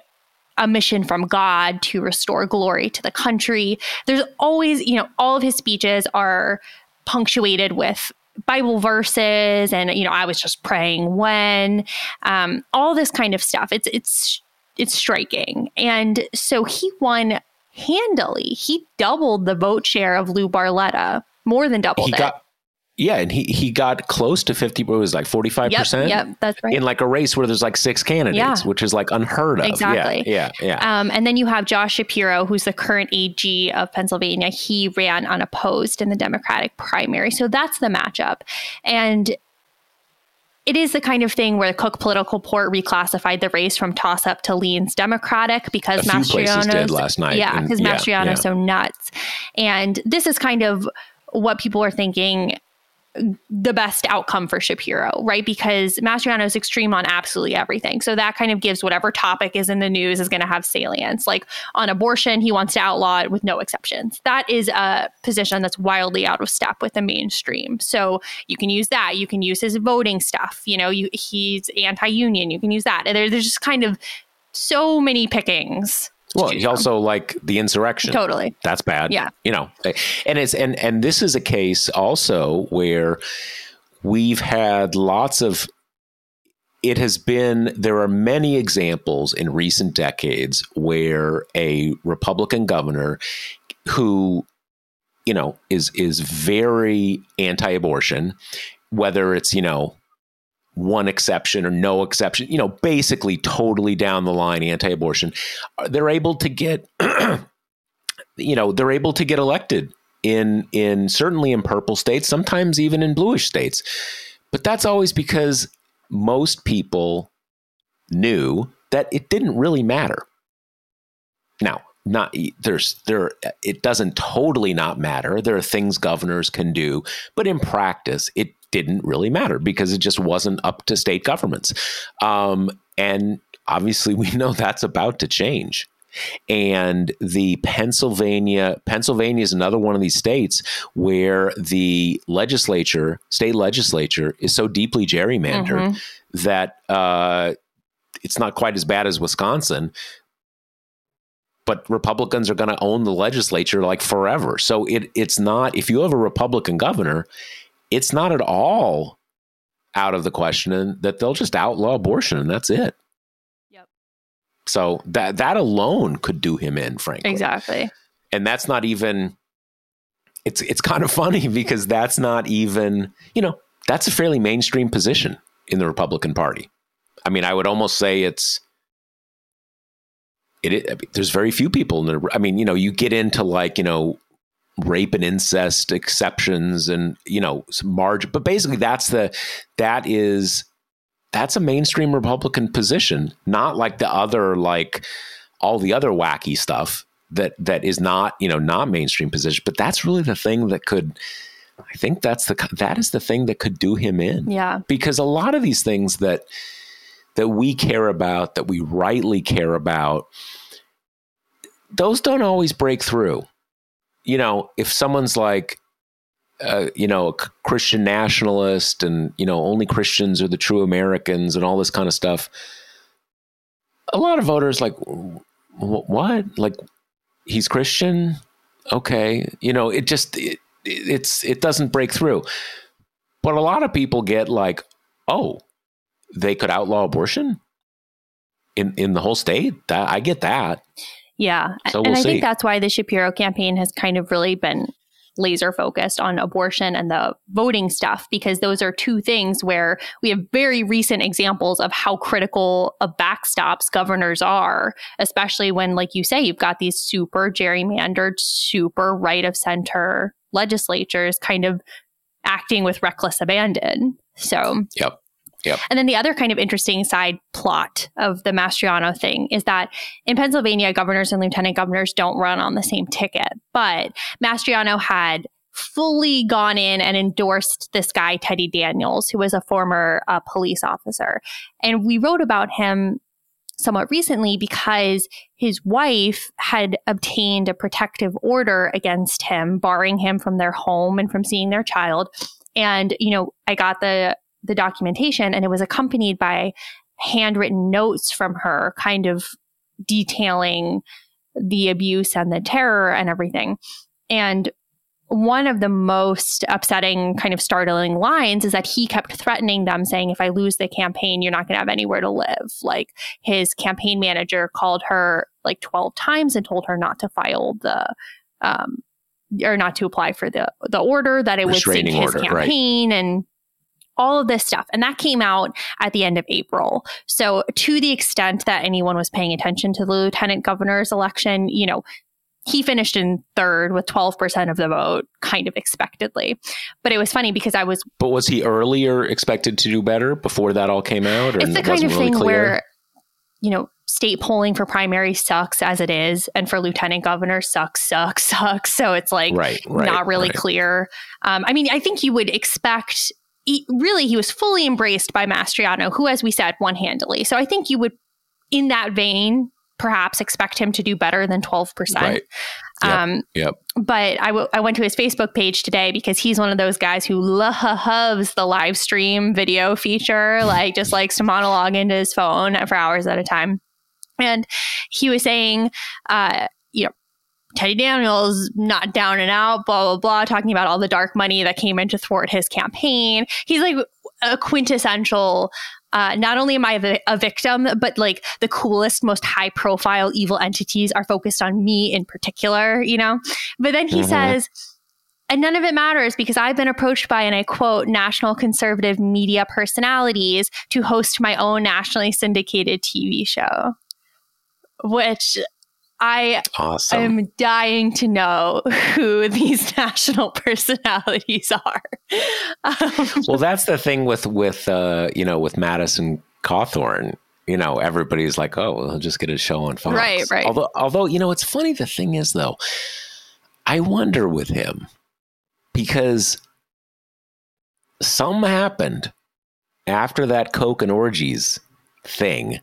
a mission from God to restore glory to the country. There's always, you know, all of his speeches are punctuated with Bible verses and you know I was just praying when um, all this kind of stuff. It's it's it's striking, and so he won handily. He doubled the vote share of Lou Barletta, more than doubled he it. Got, yeah, and he he got close to fifty. It was like forty five percent. Yep, that's right. In like a race where there's like six candidates, Yeah. which is like unheard of. Exactly. Yeah, yeah, yeah. Um, and then you have Josh Shapiro, who's the current AG of Pennsylvania. He ran unopposed in the Democratic primary. So that's the matchup. And it is the kind of thing where the Cook Political Report reclassified the race from toss up to leans Democratic because did last night, Yeah, because yeah, Mastriano's yeah. so nuts. And this is kind of what people are thinking the best outcome for Shapiro, right? Because Mastriano is extreme on absolutely everything. So that kind of gives whatever topic is in the news is going to have salience. Like on abortion, he wants to outlaw it with no exceptions. That is a position that's wildly out of step with the mainstream. So you can use that. You can use his voting stuff. You know, you, he's anti-union. You can use that. There, there's just kind of so many pickings. Well, he also like the insurrection. totally. That's bad. Yeah. You know, and it's and and this is a case also where we've had lots of it has been there are many examples in recent decades where a Republican governor who you know is is very anti-abortion whether it's you know one exception or no exception you know basically totally down the line anti-abortion uh, they're able to get you know they're able to get elected in in certainly in purple states sometimes even in bluish states. But that's always because most people knew that it didn't really matter. Now not there's there it doesn't totally not matter. There are things governors can do but in practice it didn't really matter because it just wasn't up to state governments um, and obviously we know that's about to change and the Pennsylvania Pennsylvania is another one of these states where the legislature, state legislature, is so deeply gerrymandered that uh, it's not quite as bad as Wisconsin. But Republicans are going to own the legislature like forever. So it it's not if you have a Republican governor, it's not at all out of the question that they'll just outlaw abortion and that's it. Yep. So that that alone could do him in, frankly. Exactly. And that's not even it's it's kind of funny because that's not even, you know, that's a fairly mainstream position in the Republican Party. I mean, I would almost say it's it, it there's very few people in the I mean, you know, you get into like, you know, rape and incest exceptions and, you know, some margin, but basically that's the that is that's a mainstream Republican position, not like the other like all the other wacky stuff that that is not you know not mainstream position. But that's really the thing that could. I think that's the that is the thing that could do him in Yeah. because a lot of these things that that we care about that we rightly care about those don't always break through you know if someone's like uh, you know a christian nationalist and you know only christians are the true americans and all this kind of stuff a lot of voters like "Wh- what? Like he's christian? Okay. You know it just it, it's it doesn't break through. But a lot of people get like oh they could outlaw abortion? In in the whole state? I get that Yeah. So and we'll I see. think that's why the Shapiro campaign has kind of really been laser focused on abortion and the voting stuff because those are two things where we have very recent examples of how critical of backstops governors are, especially when, like you say, you've got these super gerrymandered, super right of center legislatures kind of acting with reckless abandon. So yep and then the other kind of interesting side plot of the Mastriano thing is that in Pennsylvania, governors and lieutenant governors don't run on the same ticket. But Mastriano had fully gone in and endorsed this guy, Teddy Daniels, who was a former uh, police officer. And we wrote about him somewhat recently because his wife had obtained a protective order against him, barring him from their home and from seeing their child. And, you know, I got the the documentation and it was accompanied by handwritten notes from her kind of detailing the abuse and the terror and everything. And one of the most upsetting, kind of startling lines is that he kept threatening them, saying, If I lose the campaign, you're not going to have anywhere to live. Like his campaign manager called her like 12 times and told her not to file the, um, or not to apply for the the order that it would sink his order, campaign right. and all of this stuff. And that came out at the end of April. So, to the extent that anyone was paying attention to the lieutenant governor's election, you know, he finished in third with 12% of the vote, kind of expectedly. But it was funny because I was. But was he earlier expected to do better before that all came out? it's the kind of really thing clear? where, you know, state polling for primary sucks as it is, and for lieutenant governor sucks, sucks, sucks. So it's like right, right, not really right. clear. Um, I mean, I think you would expect. He, really, he was fully embraced by Mastriano, who, as we said, won handily. So I think you would, in that vein, perhaps expect him to do better than 12%. Right. Yep. Um, yep. But I, w- I went to his Facebook page today because he's one of those guys who loves the live stream video feature, like just likes to monologue into his phone for hours at a time. And he was saying, uh, you know, Teddy Daniels not down and out, blah, blah, blah, talking about all the dark money that came in to thwart his campaign. He's like a quintessential uh, not only am I a, a, victim, but like the coolest, most high profile evil entities are focused on me in particular, you know? But then he mm-hmm. says, and none of it matters because I've been approached by, and I quote, national conservative media personalities to host my own nationally syndicated TV show, which I awesome. am dying to know who these national personalities are. Um, well, that's the thing with with uh, you know with Madison Cawthorn. You know, everybody's like, "Oh, he'll just get a show on Fox." Right, right. Although, although you know, it's funny. The thing is, though, I wonder with him because some happened after that coke and orgies thing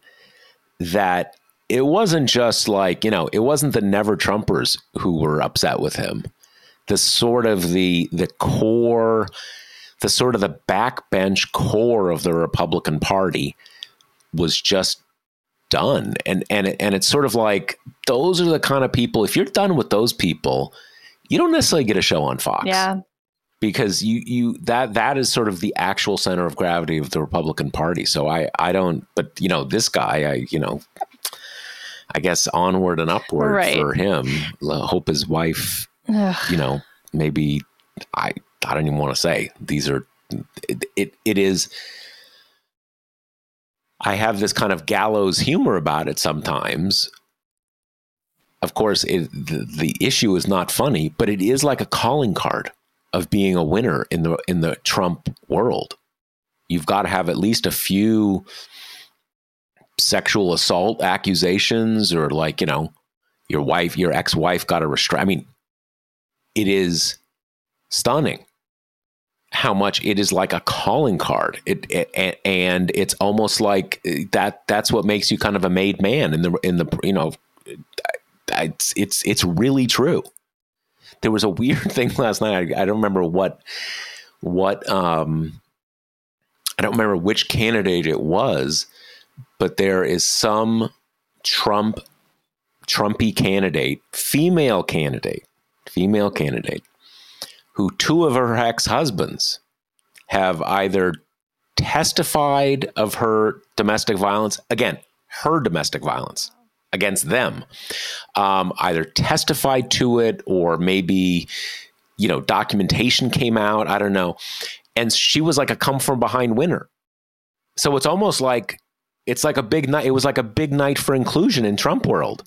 that it wasn't just like, you know, it wasn't the never Trumpers who were upset with him. The sort of the the core, the sort of the backbench core of the Republican Party was just done. And and and it's sort of like those are the kind of people, if you're done with those people, you don't necessarily get a show on Fox. Yeah. Because you you that that is sort of the actual center of gravity of the Republican Party. So I I don't but you know, this guy, I you know, I guess onward and upward right. for him. Hope his wife, Ugh. you know, maybe I I don't even want to say these are it, it, it is I have this kind of gallows humor about it sometimes. Of course, it, the, the issue is not funny, but it is like a calling card of being a winner in the in the Trump world. You've got to have at least a few sexual assault accusations or like, you know, your wife, your ex wife got a restraint. I mean, it is stunning how much it is like a calling card. It, it, and it's almost like uh, that. That's what makes you kind of a made man in the in the you know. It's it's it's really true. There was a weird thing last night. I, I don't remember what what um I don't remember which candidate it was, but there is some Trump Trumpy candidate, female candidate, female candidate, who two of her ex husbands have either testified of her domestic violence, again, her domestic violence against them, um, either testified to it or maybe, you know, documentation came out. I don't know. And she was like a come from behind winner. So it's almost like it's like a big night. It was like a big night for inclusion in Trump world.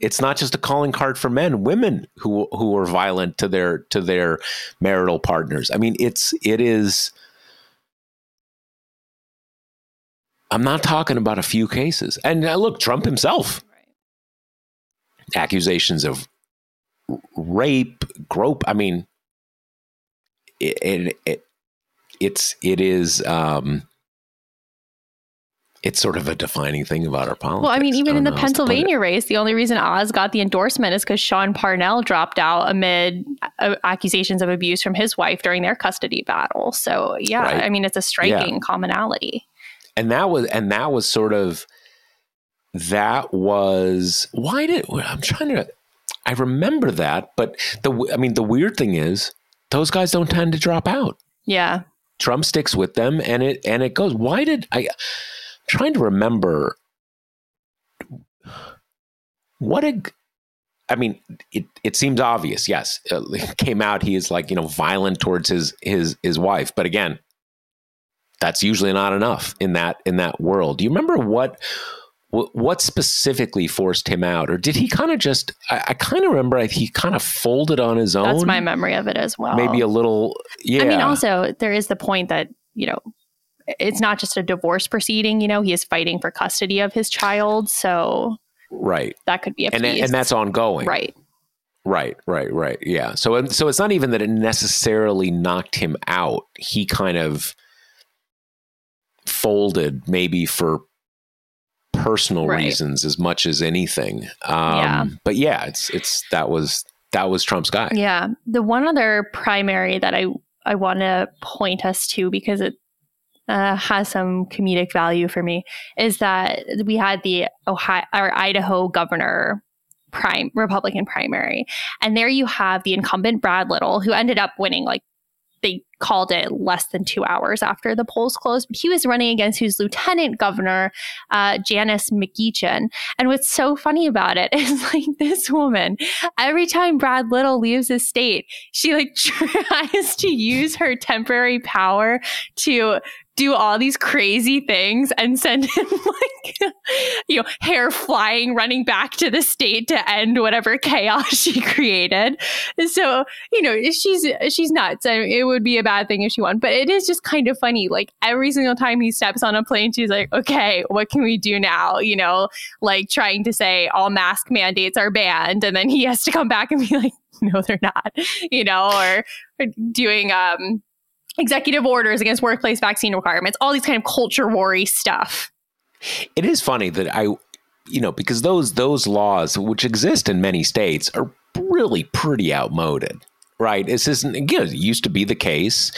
It's not just a calling card for men, women who who are violent to their to their marital partners. I mean, it's it is. I'm not talking about a few cases. And uh, look, Trump himself, accusations of rape, grope. I mean, it, it, it it's it is um, it's sort of a defining thing about our politics. Well, I mean, even I in the Pennsylvania race, the only reason Oz got the endorsement is because Sean Parnell dropped out amid uh, accusations of abuse from his wife during their custody battle. So, yeah, right. I mean, it's a striking yeah. commonality. And that was, and that was sort of, that was why did I'm trying to I remember that, but the I mean the weird thing is those guys don't tend to drop out. Yeah. Trump sticks with them and it and it goes. Why did I trying to remember what a I mean, it, it seems obvious. Yes, it uh, came out. He is like you know violent towards his his his wife, but again, that's usually not enough in that in that world. Do you remember what what specifically forced him out, or did he kind of just? I, I kind of remember he kind of folded on his own. That's my memory of it as well. Maybe a little. Yeah. I mean, also there is the point that you know it's not just a divorce proceeding. You know, he is fighting for custody of his child, so right that could be a and piece. and that's ongoing, right? Right, right, right. Yeah. So so it's not even that it necessarily knocked him out. He kind of folded maybe for personal right. reasons as much as anything. Um, yeah. But yeah, it's it's that was that was Trump's guy. Yeah. The one other primary that I I want to point us to because it uh, has some comedic value for me is that we had the Ohio or Idaho governor prime Republican primary, and there you have the incumbent Brad Little who ended up winning like they called it less than two hours after the polls closed. He was running against his lieutenant governor, uh, Janice McGeachin. And what's so funny about it is like this woman, every time Brad Little leaves the state, she like tries to use her temporary power to do all these crazy things and send him like you know hair flying running back to the state to end whatever chaos she created. So you know she's she's nuts. It would be a bad thing if she won. But it is just kind of funny like every single time he steps on a plane she's like okay what can we do now? You know like trying to say all mask mandates are banned and then he has to come back and be like no they're not you know or, or doing um executive orders against workplace vaccine requirements, all these kind of culture worry stuff. It is funny that I you know, because those those laws which exist in many states are really pretty outmoded. Right? This isn't again, it used to be the case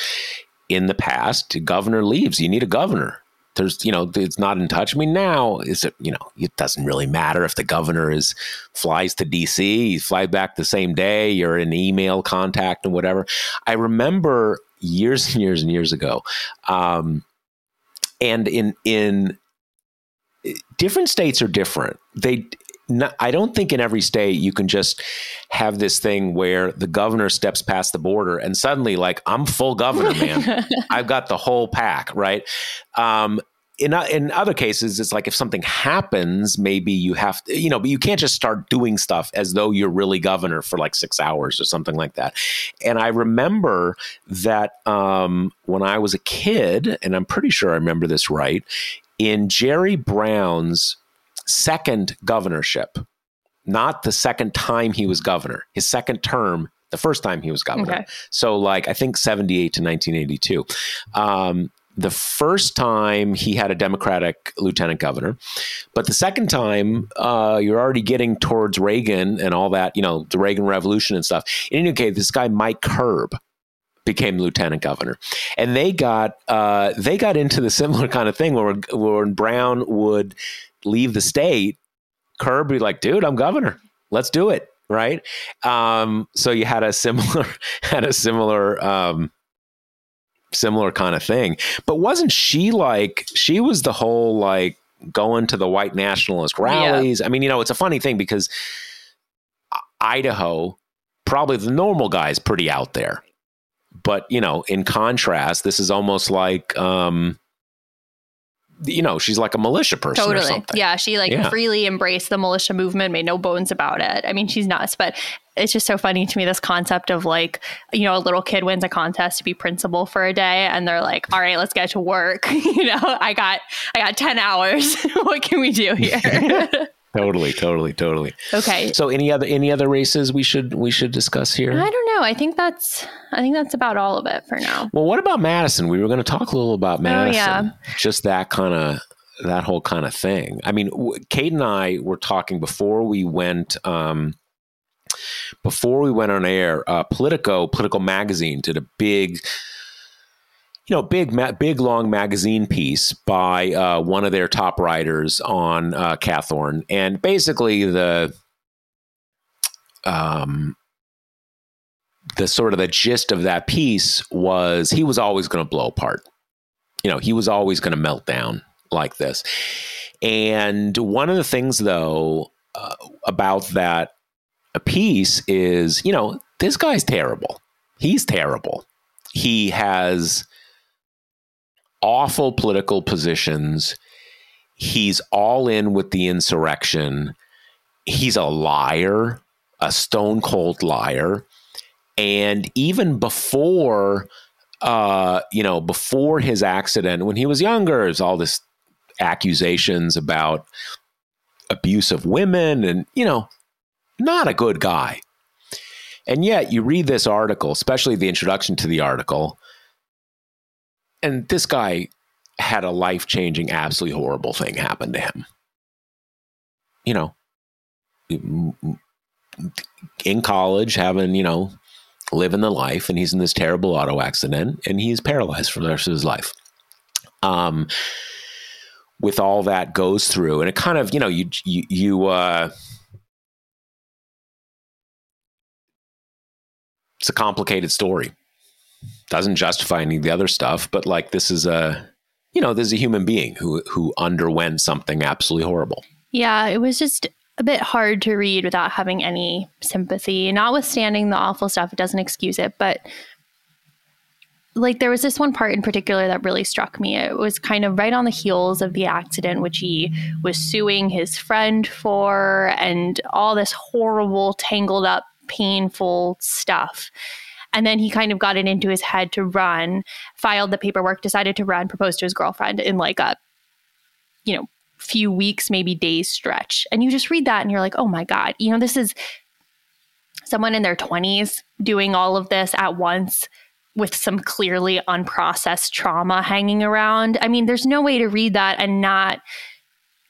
in the past. Governor leaves, you need a governor there's you know it's not in touch. I mean now is it you know it doesn't really matter if the governor is flies to D.C. He flies back the same day. You're in email contact and whatever. I remember years and years and years ago, um, and in in different states are different. They not, I don't think in every state you can just have this thing where the governor steps past the border and suddenly, like, I'm full governor, man. I've got the whole pack, right? Um, in in other cases, it's like if something happens, maybe you have to, you know, but you can't just start doing stuff as though you're really governor for like six hours or something like that. And I remember that um, when I was a kid, and I'm pretty sure I remember this right, in Jerry Brown's second governorship, not the second time he was governor, his second term, the first time he was governor. Okay. So, like, I think 78 to 1982. Um, the first time he had a Democratic lieutenant governor, but the second time uh, you're already getting towards Reagan and all that, you know, the Reagan Revolution and stuff. In any case, this guy Mike Curb became lieutenant governor, and they got uh, they got into the similar kind of thing where where Brown would leave the state, Curb be like, dude, I'm governor. Let's do it. Right. Um, so you had a similar, had a similar, um, similar kind of thing. But wasn't she like, she was the whole like going to the white nationalist rallies? Yeah. I mean, you know, it's a funny thing because Idaho, probably the normal guy is pretty out there. But, you know, in contrast, this is almost like, um, you know, she's like a militia person. Totally. Yeah. She like yeah. freely embraced the militia movement, made no bones about it. I mean, she's nuts, but it's just so funny to me this concept of like, you know, a little kid wins a contest to be principal for a day and they're like, all right, let's get to work. you know, I got I got 10 hours. what can we do here? totally totally totally. Okay. So any other any other races we should we should discuss here? I don't know. I think that's i think that's about all of it for now. Well what about madison? We were going to talk a little about madison oh, yeah. just that kind of that whole kind of thing. I mean kate and i were talking before we went um before we went on air uh, politico political magazine did a big you know, big, ma- big, long magazine piece by uh, one of their top writers on uh, Cawthorn, and basically the, um, the sort of the gist of that piece was he was always going to blow apart. You know, he was always going to melt down like this. And one of the things, though, uh, about that piece is, you know, this guy's terrible. He's terrible. He has awful political positions. He's all in with the insurrection. He's a liar, a stone cold liar. And even before, uh, you know, before his accident, when he was younger, there's all this accusations about abuse of women and, you know, not a good guy. And yet you read this article, especially the introduction to the article, and this guy had a life changing, absolutely horrible thing happen to him. You know, in college, having, you know, living the life, and he's in this terrible auto accident, and he's paralyzed for the rest of his life. Um, with all that goes through, and it kind of, you know, you you you uh, it's a complicated story. Doesn't justify any of the other stuff, but like this is a you know, this is a human being who who underwent something absolutely horrible. Yeah, it was just a bit hard to read without having any sympathy. Notwithstanding the awful stuff, it doesn't excuse it, but like there was this one part in particular that really struck me. It was kind of right on the heels of the accident, which he was suing his friend for, and all this horrible, tangled up, painful stuff. And then he kind of got it into his head to run, filed the paperwork, decided to run, proposed to his girlfriend in like a, you know, few weeks, maybe days stretch. And you just read that and you're like, oh my God, you know, this is someone in their 20s doing all of this at once with some clearly unprocessed trauma hanging around. I mean, there's no way to read that and not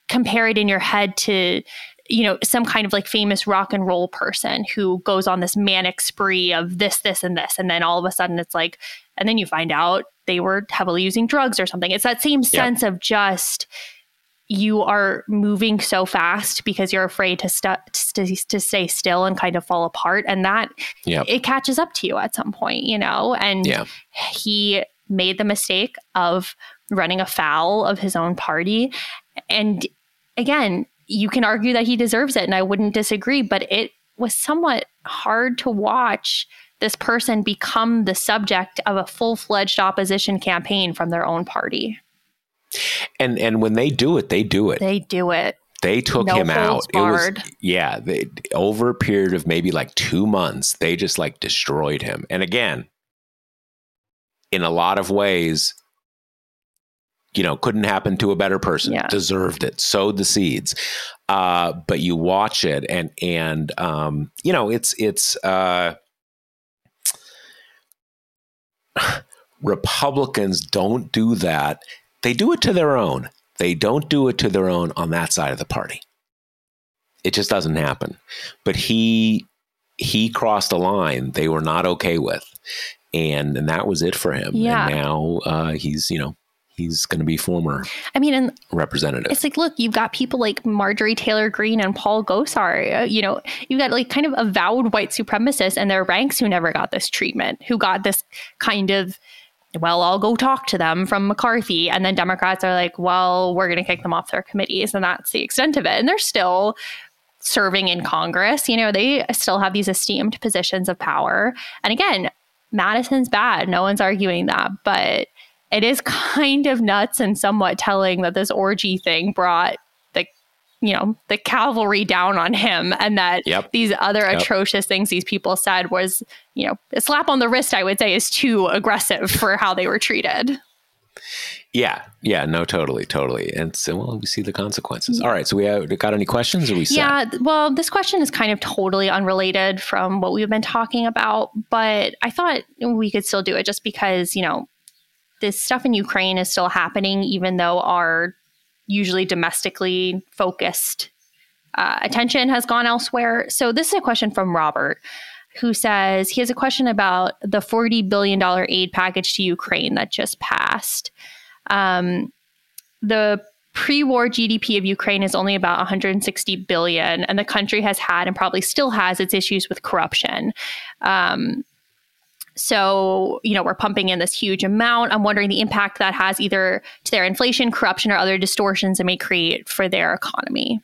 compare it in your head to you know some kind of like famous rock and roll person who goes on this manic spree of this this and this and then all of a sudden it's like and then you find out they were heavily using drugs or something it's that same sense of just you are moving so fast because you're afraid to, st- to, to stay still and kind of fall apart and that yep. it catches up to you at some point you know and yeah. he made the mistake of running afoul of his own party and again you can argue that he deserves it and i wouldn't disagree but it was somewhat hard to watch this person become the subject of a full-fledged opposition campaign from their own party and and when they do it, they do it. They do it. They took no him out. Barred. It was yeah, they, over a period of maybe like 2 months, they just like destroyed him. And again, in a lot of ways, you know, couldn't happen to a better person. Yeah. Deserved it. Sowed the seeds. Uh, but you watch it and and um, you know, it's it's uh Republicans don't do that they do it to their own. They don't do it to their own on that side of the party. It just doesn't happen. But he he crossed a line they were not okay with, and and that was it for him. Yeah. And now uh, he's you know he's going to be former. I mean, and representative. It's like, look, you've got people like Marjorie Taylor Greene and Paul Gosar. You know, you've got like kind of avowed white supremacists and their ranks who never got this treatment, who got this kind of well, I'll go talk to them from McCarthy. And then Democrats are like, well, we're going to kick them off their committees. And that's the extent of it. And they're still serving in Congress. You know, they still have these esteemed positions of power. And again, Madison's bad. No one's arguing that. But it is kind of nuts and somewhat telling that this orgy thing brought the you know the cavalry down on him and that yep. these other yep. atrocious things these people said was you know a slap on the wrist i would say is too aggressive for how they were treated. Yeah. Yeah. No totally. Totally. And so well we see the consequences. All right. So we have got any questions or we set? yeah. well this question is kind of totally unrelated from what we've been talking about but i thought we could still do it just because you know this stuff in ukraine is still happening even though our usually domestically focused uh, attention has gone elsewhere. So, this is a question from Robert who says he has a question about the $40 billion aid package to Ukraine that just passed. Um, the pre-war GDP of Ukraine is only about 160 billion, and the country has had and probably still has its issues with corruption. Um, so, you know, we're pumping in this huge amount. I'm wondering the impact that has either to their inflation, corruption, or other distortions it may create for their economy.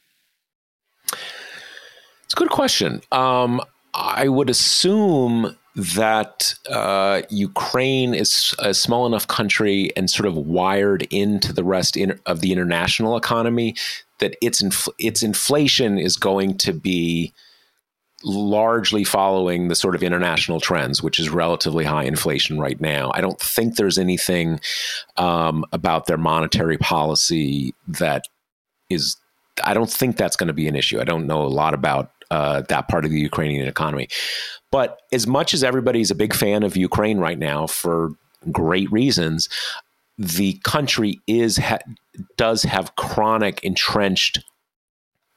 It's a good question. Um, I would assume that uh, Ukraine is a small enough country and sort of wired into the rest in, of the international economy that its infl- its inflation is going to be largely following the sort of international trends, which is relatively high inflation right now. I don't think there's anything um, about their monetary policy that is. I don't think that's going to be an issue. I don't know a lot about uh, that part of the Ukrainian economy. But as much as everybody's a big fan of Ukraine right now for great reasons, the country is ha- does have chronic entrenched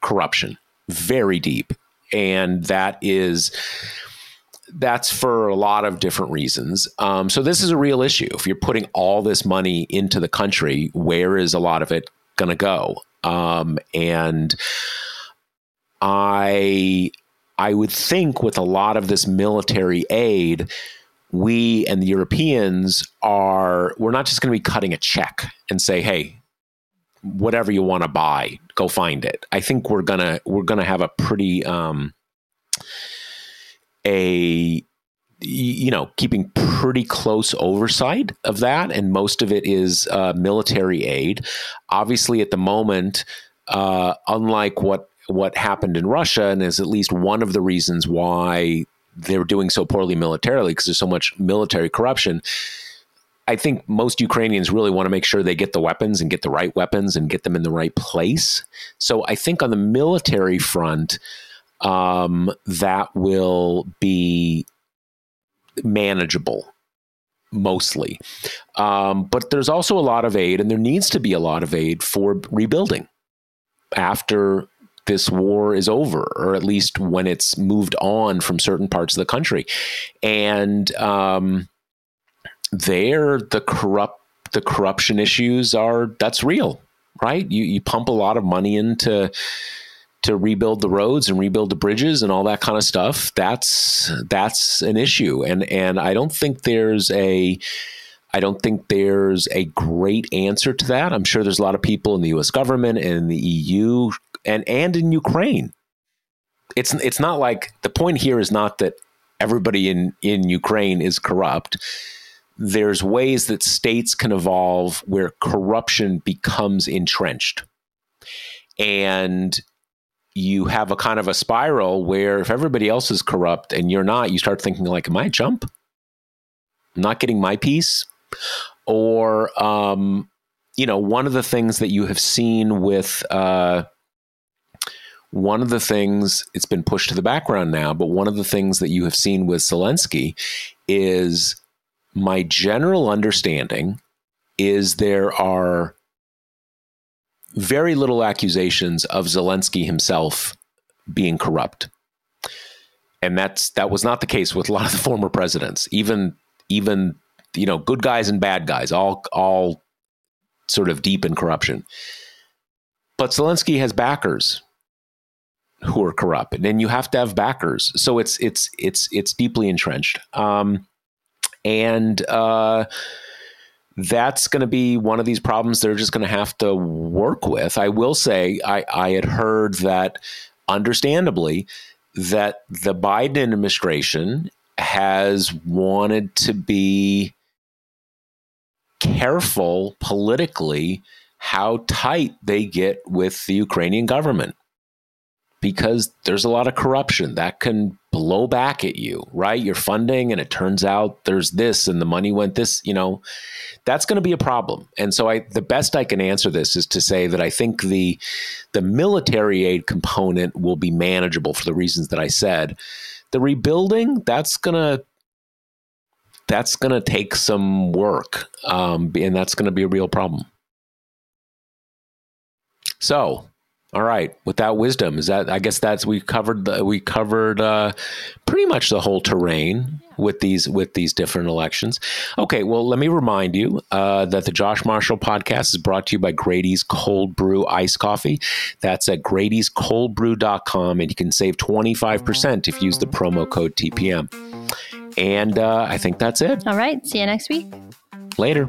corruption, very deep, and that is that's for a lot of different reasons. Um, so this is a real issue. If you're putting all this money into the country, where is a lot of it going to go? Um, and I I would think with a lot of this military aid, we and the Europeans are we're not just going to be cutting a check and say, "Hey, whatever you want to buy, go find it." I think we're gonna we're gonna have a pretty um, a you know keeping pretty close oversight of that, and most of it is uh, military aid. Obviously, at the moment, uh, unlike what what happened in Russia and is at least one of the reasons why they're doing so poorly militarily because there's so much military corruption. I think most Ukrainians really want to make sure they get the weapons and get the right weapons and get them in the right place. So I think on the military front, um, that will be manageable mostly. Um, but there's also a lot of aid, and there needs to be a lot of aid for rebuilding after this war is over, or at least when it's moved on from certain parts of the country. And um, there, the corrupt the corruption issues are that's real, right? You you pump a lot of money into to rebuild the roads and rebuild the bridges and all that kind of stuff. That's that's an issue, and and I don't think there's a I don't think there's a great answer to that. I'm sure there's a lot of people in the US government and in the EU and and in Ukraine. It's it's not like the point here is not that everybody in in Ukraine is corrupt. There's ways that states can evolve where corruption becomes entrenched. And you have a kind of a spiral where if everybody else is corrupt and you're not, you start thinking like, am I a chump? I'm not getting my piece? Or um, you know, one of the things that you have seen with uh, one of the things it's been pushed to the background now, but one of the things that you have seen with Zelensky is my general understanding is there are very little accusations of Zelensky himself being corrupt. And that's that was not the case with a lot of the former presidents. Even even you know, good guys and bad guys, all all sort of deep in corruption. But Zelensky has backers who are corrupt, and you have to have backers. So it's it's it's it's deeply entrenched, um, and uh, that's going to be one of these problems they're just going to have to work with. I will say, I, I had heard that, understandably, that the Biden administration has wanted to be careful politically how tight they get with the Ukrainian government because there's a lot of corruption that can blow back at you, right? You're funding and it turns out there's this and the money went this, you know, that's going to be a problem. And so I the best I can answer this is to say that I think the the military aid component will be manageable for the reasons that I said. The rebuilding, that's going to that's going to take some work um, and that's going to be a real problem. So, All right. With that wisdom, is that I guess that's we covered the, we covered uh, pretty much the whole terrain with these with these different elections. Okay, well, let me remind you uh, that the Josh Marshall podcast is brought to you by Grady's Cold Brew Ice Coffee. That's at Grady'sColdBrew.com, and you can save 25% if you use the promo code TPM. And uh, I think that's it. All right. See you next week. Later.